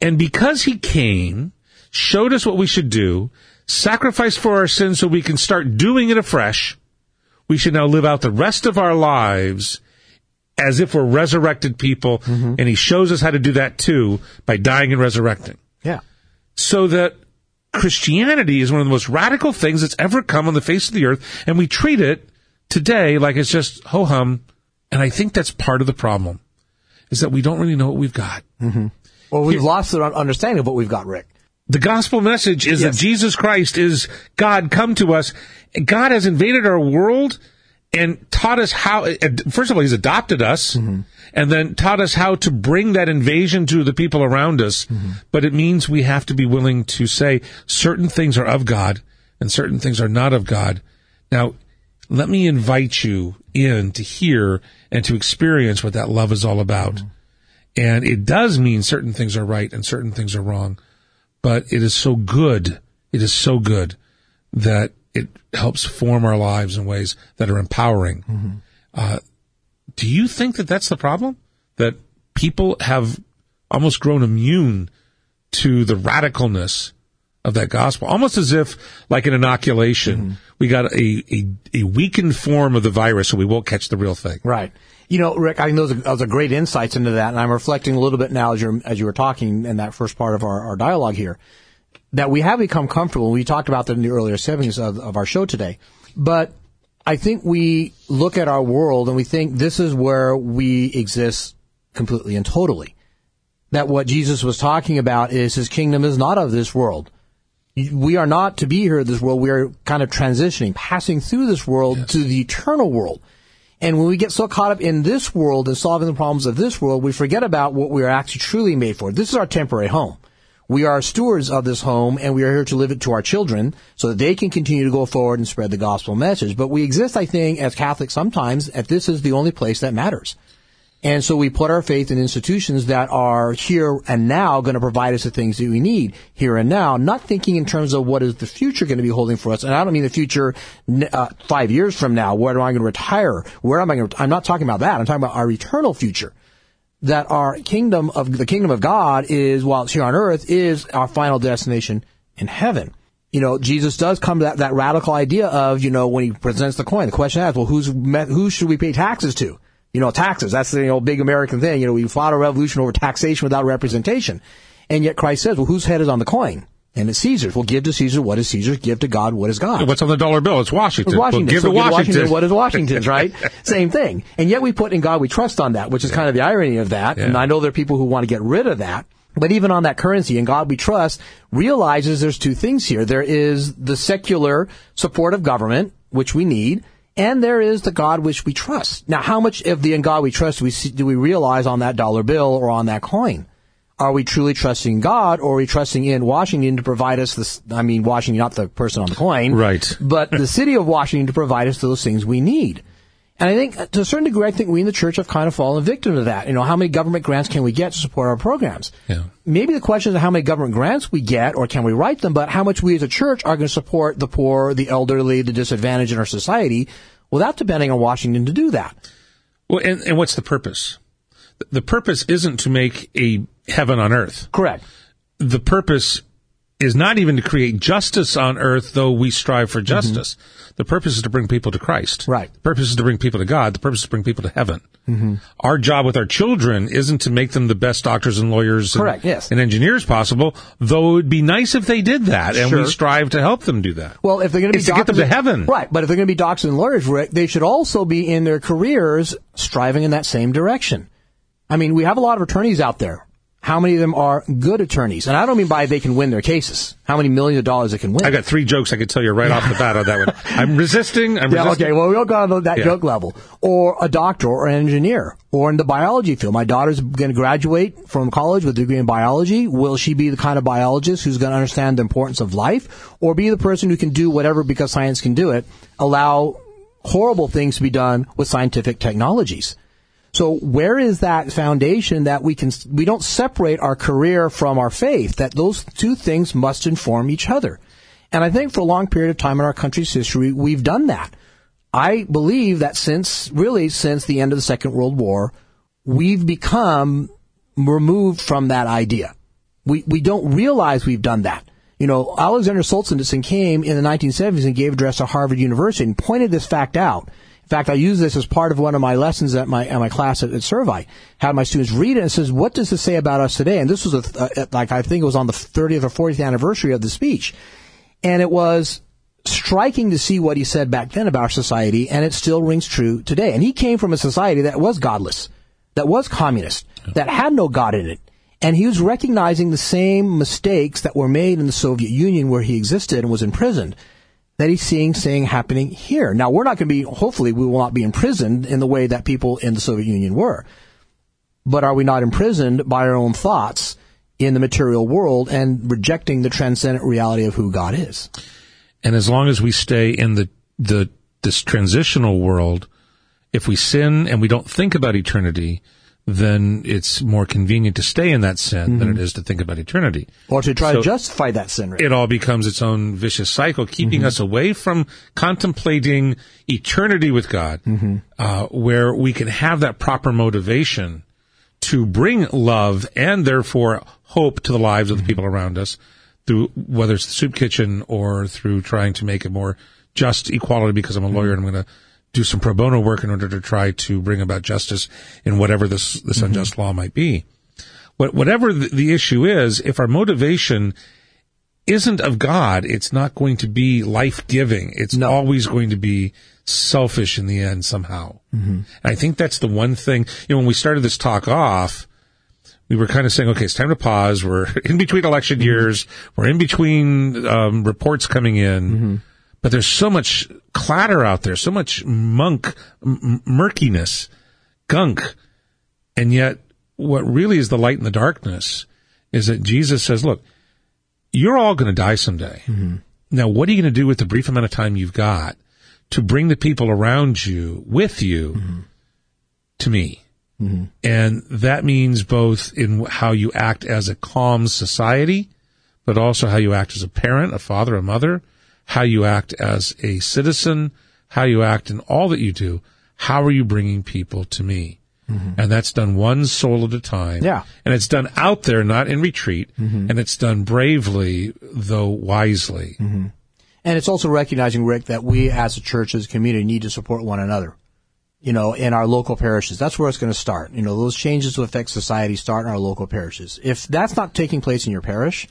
And because he came, showed us what we should do, sacrificed for our sins so we can start doing it afresh, we should now live out the rest of our lives as if we're resurrected people. Mm-hmm. And he shows us how to do that too by dying and resurrecting Yeah. so that Christianity is one of the most radical things that's ever come on the face of the earth, and we treat it today like it's just ho hum. And I think that's part of the problem, is that we don't really know what we've got. Mm-hmm. Well, we've lost the understanding of what we've got, Rick. The gospel message is Yes. that Jesus Christ is God come to us. God has invaded our world and taught us how, uh, first of all, he's adopted us mm-hmm. and then taught us how to bring that invasion to the people around us. Mm-hmm. But it means we have to be willing to say certain things are of God and certain things are not of God. Now, let me invite you in to hear and to experience what that love is all about. Mm-hmm. And it does mean certain things are right and certain things are wrong but it is so good. It is so good that it helps form our lives in ways that are empowering. Uh, do you think that that's the problem? That people have almost grown immune to the radicalness of that gospel, almost as if, like an inoculation, we got a, a, a weakened form of the virus, so we won't catch the real thing. Right. You know, Rick, I think those are, those are great insights into that, and I'm reflecting a little bit now as you're as you were talking in that first part of our, our dialogue here, that we have become comfortable. We talked about that in the earlier segments of, of our show today, but I think we look at our world and we think this is where we exist completely and totally. That what Jesus was talking about is his kingdom is not of this world. We are not to be here in this world. We are kind of transitioning, passing through this world to the eternal world. And when we get so caught up in this world and solving the problems of this world, we forget about what we are actually truly made for. This is our temporary home. We are stewards of this home and we are here to live it to our children so that they can continue to go forward and spread the gospel message. But we exist, I think, as Catholics sometimes, at this is the only place that matters. And so we put our faith in institutions that are here and now going to provide us the things that we need here and now, not thinking in terms of what is the future going to be holding for us. And I don't mean the future uh, five years from now. Where am I going to retire? Where am I going to, I'm not talking about that. I'm talking about our eternal future. That our kingdom of, the kingdom of God is, while it's here on earth, is our final destination in heaven. You know, Jesus does come to that, that radical idea of, you know, when he presents the coin, the question asks, well, who's, who should we pay taxes to? You know, taxes. That's the you know, big American thing. You know, we fought a revolution over taxation without representation. And yet Christ says, well, whose head is on the coin? And it's Caesar's. Well, give to Caesar what is Caesar's. Give to God what is God. What's on the dollar bill? It's Washington. It's Washington. Well, give so to give Washington. Washington what is Washington's, right? (laughs) Same thing. And yet we put in God we trust on that, which is kind of the irony of that. Yeah. And I know there are people who want to get rid of that. But even on that currency, in God we trust, realizes there's two things here. There is the secular support of government, which we need, and there is the God which we trust. Now, how much of the in God we trust do we, see, do we realize on that dollar bill or on that coin? Are we truly trusting God or are we trusting in Washington to provide us this? I mean, Washington, not the person on the coin. Right. But the (laughs) city of Washington to provide us those things we need. And I think, uh, to a certain degree, I think we in the church have kind of fallen victim to that. You know, how many government grants can we get to support our programs? Yeah. Maybe the question is how many government grants we get, or can we write them, but how much we as a church are going to support the poor, the elderly, the disadvantaged in our society, without depending on Washington to do that. Well, and, and what's the purpose? The purpose isn't to make a heaven on earth. Correct. The purpose is not even to create justice on earth, though we strive for justice. Mm-hmm. The purpose is to bring people to Christ. Right. The purpose is to bring people to God. The purpose is to bring people to heaven. Mm-hmm. Our job with our children isn't to make them the best doctors and lawyers Correct, and, yes. and engineers possible, though it would be nice if they did that, and Sure. we strive to help them do that. Well, if they're going to be It's to get them doctors- to heaven. right? But if they're going to be doctors and lawyers, they should also be in their careers striving in that same direction. I mean, we have a lot of attorneys out there. How many of them are good attorneys? And I don't mean by they can win their cases. How many millions of dollars they can win? I got three jokes I could tell you right off the bat on that one. (laughs) I'm resisting. I'm Yeah, resisting. okay. Well, we don't go on that Yeah. joke level. Or a doctor or an engineer or in the biology field. My daughter's going to graduate from college with a degree in biology. Will she be the kind of biologist who's going to understand the importance of life or be the person who can do whatever because science can do it, allow horrible things to be done with scientific technologies? So where is that foundation that we can, we don't separate our career from our faith, that those two things must inform each other. And I think for a long period of time in our country's history, we've done that. I believe that since, really since the end of the Second World War, we've become removed from that idea. We, we don't realize we've done that. You know, Alexander Solzhenitsyn came in the 1970s and gave an address at Harvard University and pointed this fact out. In fact, I use this as part of one of my lessons at my at my class at, at Servite. Had my students read it and it says, "What does this say about us today?" And this was a, a, uh, like I think it was on the 30th or 40th anniversary of the speech, and it was striking to see what he said back then about our society, and it still rings true today. And he came from a society that was godless, that was communist, that had no God in it. And he was recognizing the same mistakes that were made in the Soviet Union where he existed and was imprisoned that he's seeing saying happening here. Now we're not going to be, hopefully we will not be imprisoned in the way that people in the Soviet Union were. But are we not imprisoned by our own thoughts in the material world and rejecting the transcendent reality of who God is? And as long as we stay in the, the, this transitional world, if we sin and we don't think about eternity, then it's more convenient to stay in that sin than mm-hmm. it is to think about eternity. Or to try So- to justify that sin. Rick. It all becomes its own vicious cycle, keeping mm-hmm. us away from contemplating eternity with God, mm-hmm. uh, where we can have that proper motivation to bring love and therefore hope to the lives of the people around us through whether it's the soup kitchen or through trying to make a more just equality because I'm a lawyer and I'm going to do some pro bono work in order to try to bring about justice in whatever this, this mm-hmm. unjust law might be. What, whatever the, the issue is, if our motivation isn't of God, it's not going to be life giving. It's always going to be selfish in the end somehow. Mm-hmm. And I think that's the one thing, you know, when we started this talk off, we were kind of saying, okay, it's time to pause. We're (laughs) in between election mm-hmm. years. We're in between um, reports coming in. But there's so much clatter out there, so much monk, m- murkiness, gunk. And yet, what really is the light in the darkness is that Jesus says, look, you're all going to die someday. Mm-hmm. Now, what are you going to do with the brief amount of time you've got to bring the people around you with you mm-hmm. to me? Mm-hmm. And that means both in how you act as a calm society, but also how you act as a parent, a father, a mother, how you act as a citizen, how you act in all that you do. How are you bringing people to me? Mm-hmm. And that's done one soul at a time. Yeah. And it's done out there, not in retreat. Mm-hmm. And it's done bravely, though wisely. Mm-hmm. And it's also recognizing, Rick, that we as a church, as a community, need to support one another. You know, in our local parishes. That's where it's going to start. You know, those changes to affect society start in our local parishes. If that's not taking place in your parish,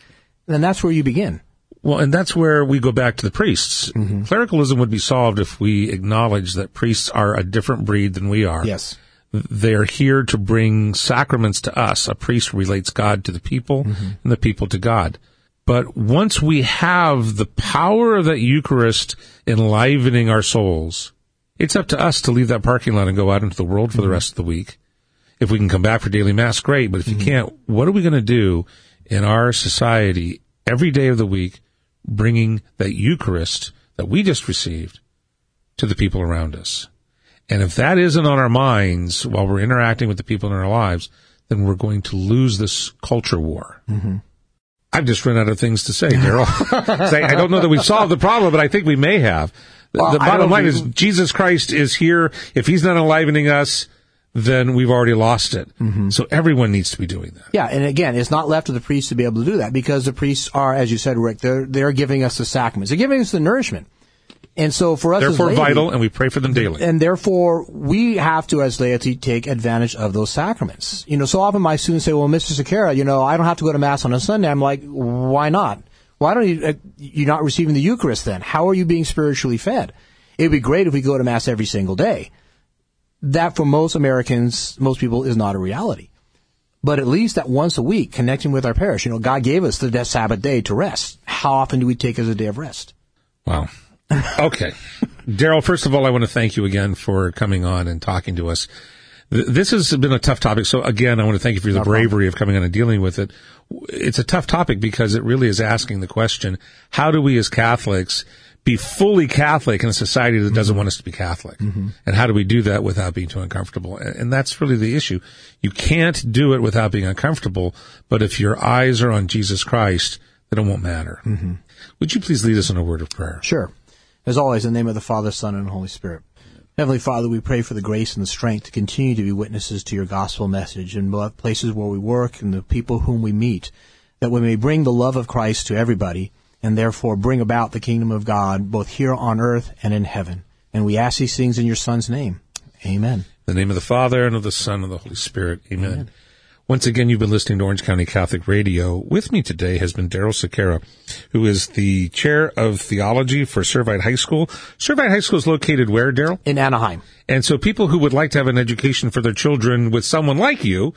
then that's where you begin. Well, and that's where we go back to the priests. Mm-hmm. Clericalism would be solved if we acknowledge that priests are a different breed than we are. Yes. They are here to bring sacraments to us. A priest relates God to the people mm-hmm. and the people to God. But once we have the power of that Eucharist enlivening our souls, it's up to us to leave that parking lot and go out into the world for the mm-hmm. rest of the week. If we can come back for daily mass, great. But if you can't, what are we going to do in our society every day of the week, bringing that Eucharist that we just received to the people around us? And if that isn't on our minds while we're interacting with the people in our lives, then we're going to lose this culture war. Mm-hmm. I've just run out of things to say, Daryl. (laughs) I don't know that we've solved the problem, but I think we may have. The, Well, the bottom line think- is Jesus Christ is here. If he's not enlivening us, then we've already lost it. Mm-hmm. So everyone needs to be doing that. Yeah, and again, it's not left to the priests to be able to do that because the priests are, as you said, Rick, they're they're giving us the sacraments. They're giving us the nourishment. And so for us, as Therefore laity- vital, and we pray for them daily. and therefore we have to, as laity, take advantage of those sacraments. You know, so often my students say, "Well, Mr. Sequeira, you know, I don't have to go to mass on a Sunday." I'm like, "Why not? Why don't you? Uh, you're not receiving the Eucharist then? How are you being spiritually fed? It'd be great if we go to mass every single day. That for most Americans, most people, is not a reality. But at least that once a week, connecting with our parish. You know, God gave us the Sabbath day to rest. How often do we take as a day of rest? Wow. Okay. (laughs) Daryl, first of all, I want to thank you again for coming on and talking to us. This has been a tough topic. So again, I want to thank you for the bravery of coming on and dealing with it. It's a tough topic because it really is asking the question, how do we as Catholics be fully Catholic in a society that doesn't want us to be Catholic? And how do we do that without being too uncomfortable? And and that's really the issue. You can't do it without being uncomfortable, but if your eyes are on Jesus Christ, then it won't matter. Mm-hmm. Would you please lead us in a word of prayer? Sure. As always, in the name of the Father, Son, and Holy Spirit. Heavenly Father, we pray for the grace and the strength to continue to be witnesses to your gospel message in both places where we work and the people whom we meet, that we may bring the love of Christ to everybody and therefore bring about the kingdom of God both here on earth and in heaven. And we ask these things in your Son's name. Amen. In the name of the Father and of the Son and of the Holy Spirit. Amen. Once again, you've been listening to Orange County Catholic Radio. With me today has been Daryl Sequeira, who is the chair of theology for Servite High School. Servite High School is located where, Daryl? In Anaheim. And so people who would like to have an education for their children with someone like you,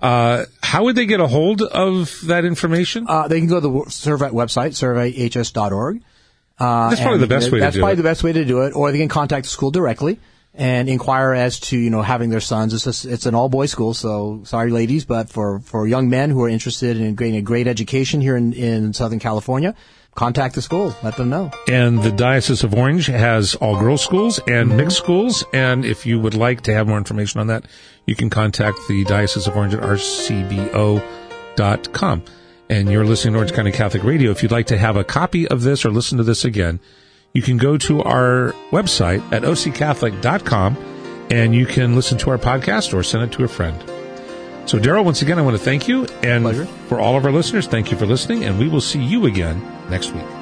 uh, how would they get a hold of that information? Uh, they can go to the Servite website, servitehs.org. Uh, That's probably the best way to That's probably the best way to do it. Or they can contact the school directly and inquire as to, you know, having their sons. It's, just, it's an all boys school, so sorry ladies, but for, for young men who are interested in getting a great education here in, in Southern California, contact the school. Let them know. And the Diocese of Orange has all girls schools and mm-hmm. mixed schools. And if you would like to have more information on that, you can contact the Diocese of Orange at rcbo.com. And you're listening to Orange County Catholic Radio. If you'd like to have a copy of this or listen to this again, you can go to our website at occatholic.com and you can listen to our podcast or send it to a friend. So, Daryl, once again, I want to thank you. And Pleasure. for all of our listeners, thank you for listening. And we will see you again next week.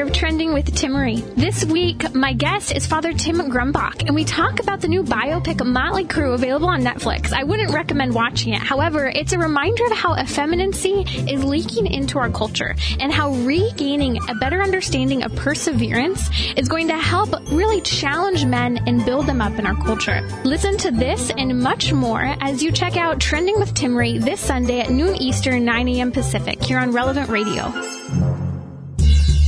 Here, trending with Tim Timmerie. This week, my guest is Father Tim Grumbach, and we talk about the new biopic Motley Crue available on Netflix. I wouldn't recommend watching it. However, it's a reminder of how effeminacy is leaking into our culture and how regaining a better understanding of perseverance is going to help really challenge men and build them up in our culture. Listen to this and much more as you check out Trending with Tim Timmerie this Sunday at noon Eastern, 9 a.m. Pacific here on Relevant Radio.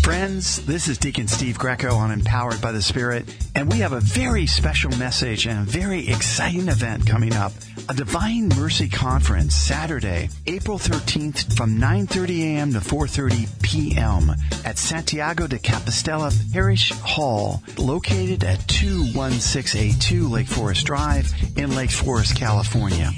Friends, this is Deacon Steve Greco on Empowered by the Spirit, and we have a very special message and a very exciting event coming up. A Divine Mercy Conference, Saturday, April 13th from 9.30 a.m. to 4.30 p.m. at Santiago de Compostela Parish Hall, located at 21682 Lake Forest Drive in Lake Forest, California.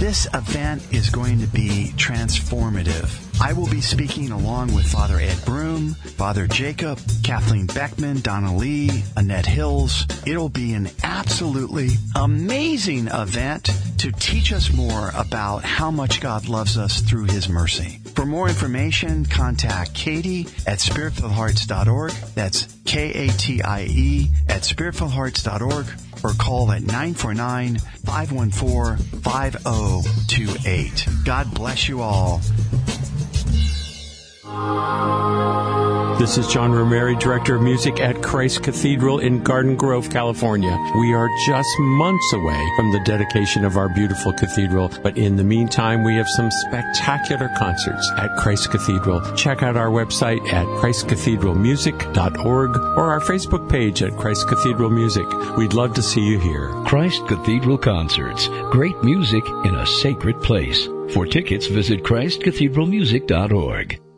This event is going to be transformative. I will be speaking along with Father Ed Broom, Father Jacob, Kathleen Beckman, Donna Lee, Annette Hills. It'll be an absolutely amazing event to teach us more about how much God loves us through His mercy. For more information, contact Katie at spiritfilledhearts.org. That's K-A-T-I-E at spiritfilledhearts.org or call at 949-514-5028. God bless you all. This is John Romeri, Director of Music at Christ Cathedral in Garden Grove, California. We are just months away from the dedication of our beautiful cathedral, but in the meantime, we have some spectacular concerts at Christ Cathedral. Check out our website at christcathedralmusic.org or our Facebook page at Christ Cathedral Music. We'd love to see you here. Christ Cathedral Concerts. Great music in a sacred place. For tickets, visit christcathedralmusic.org.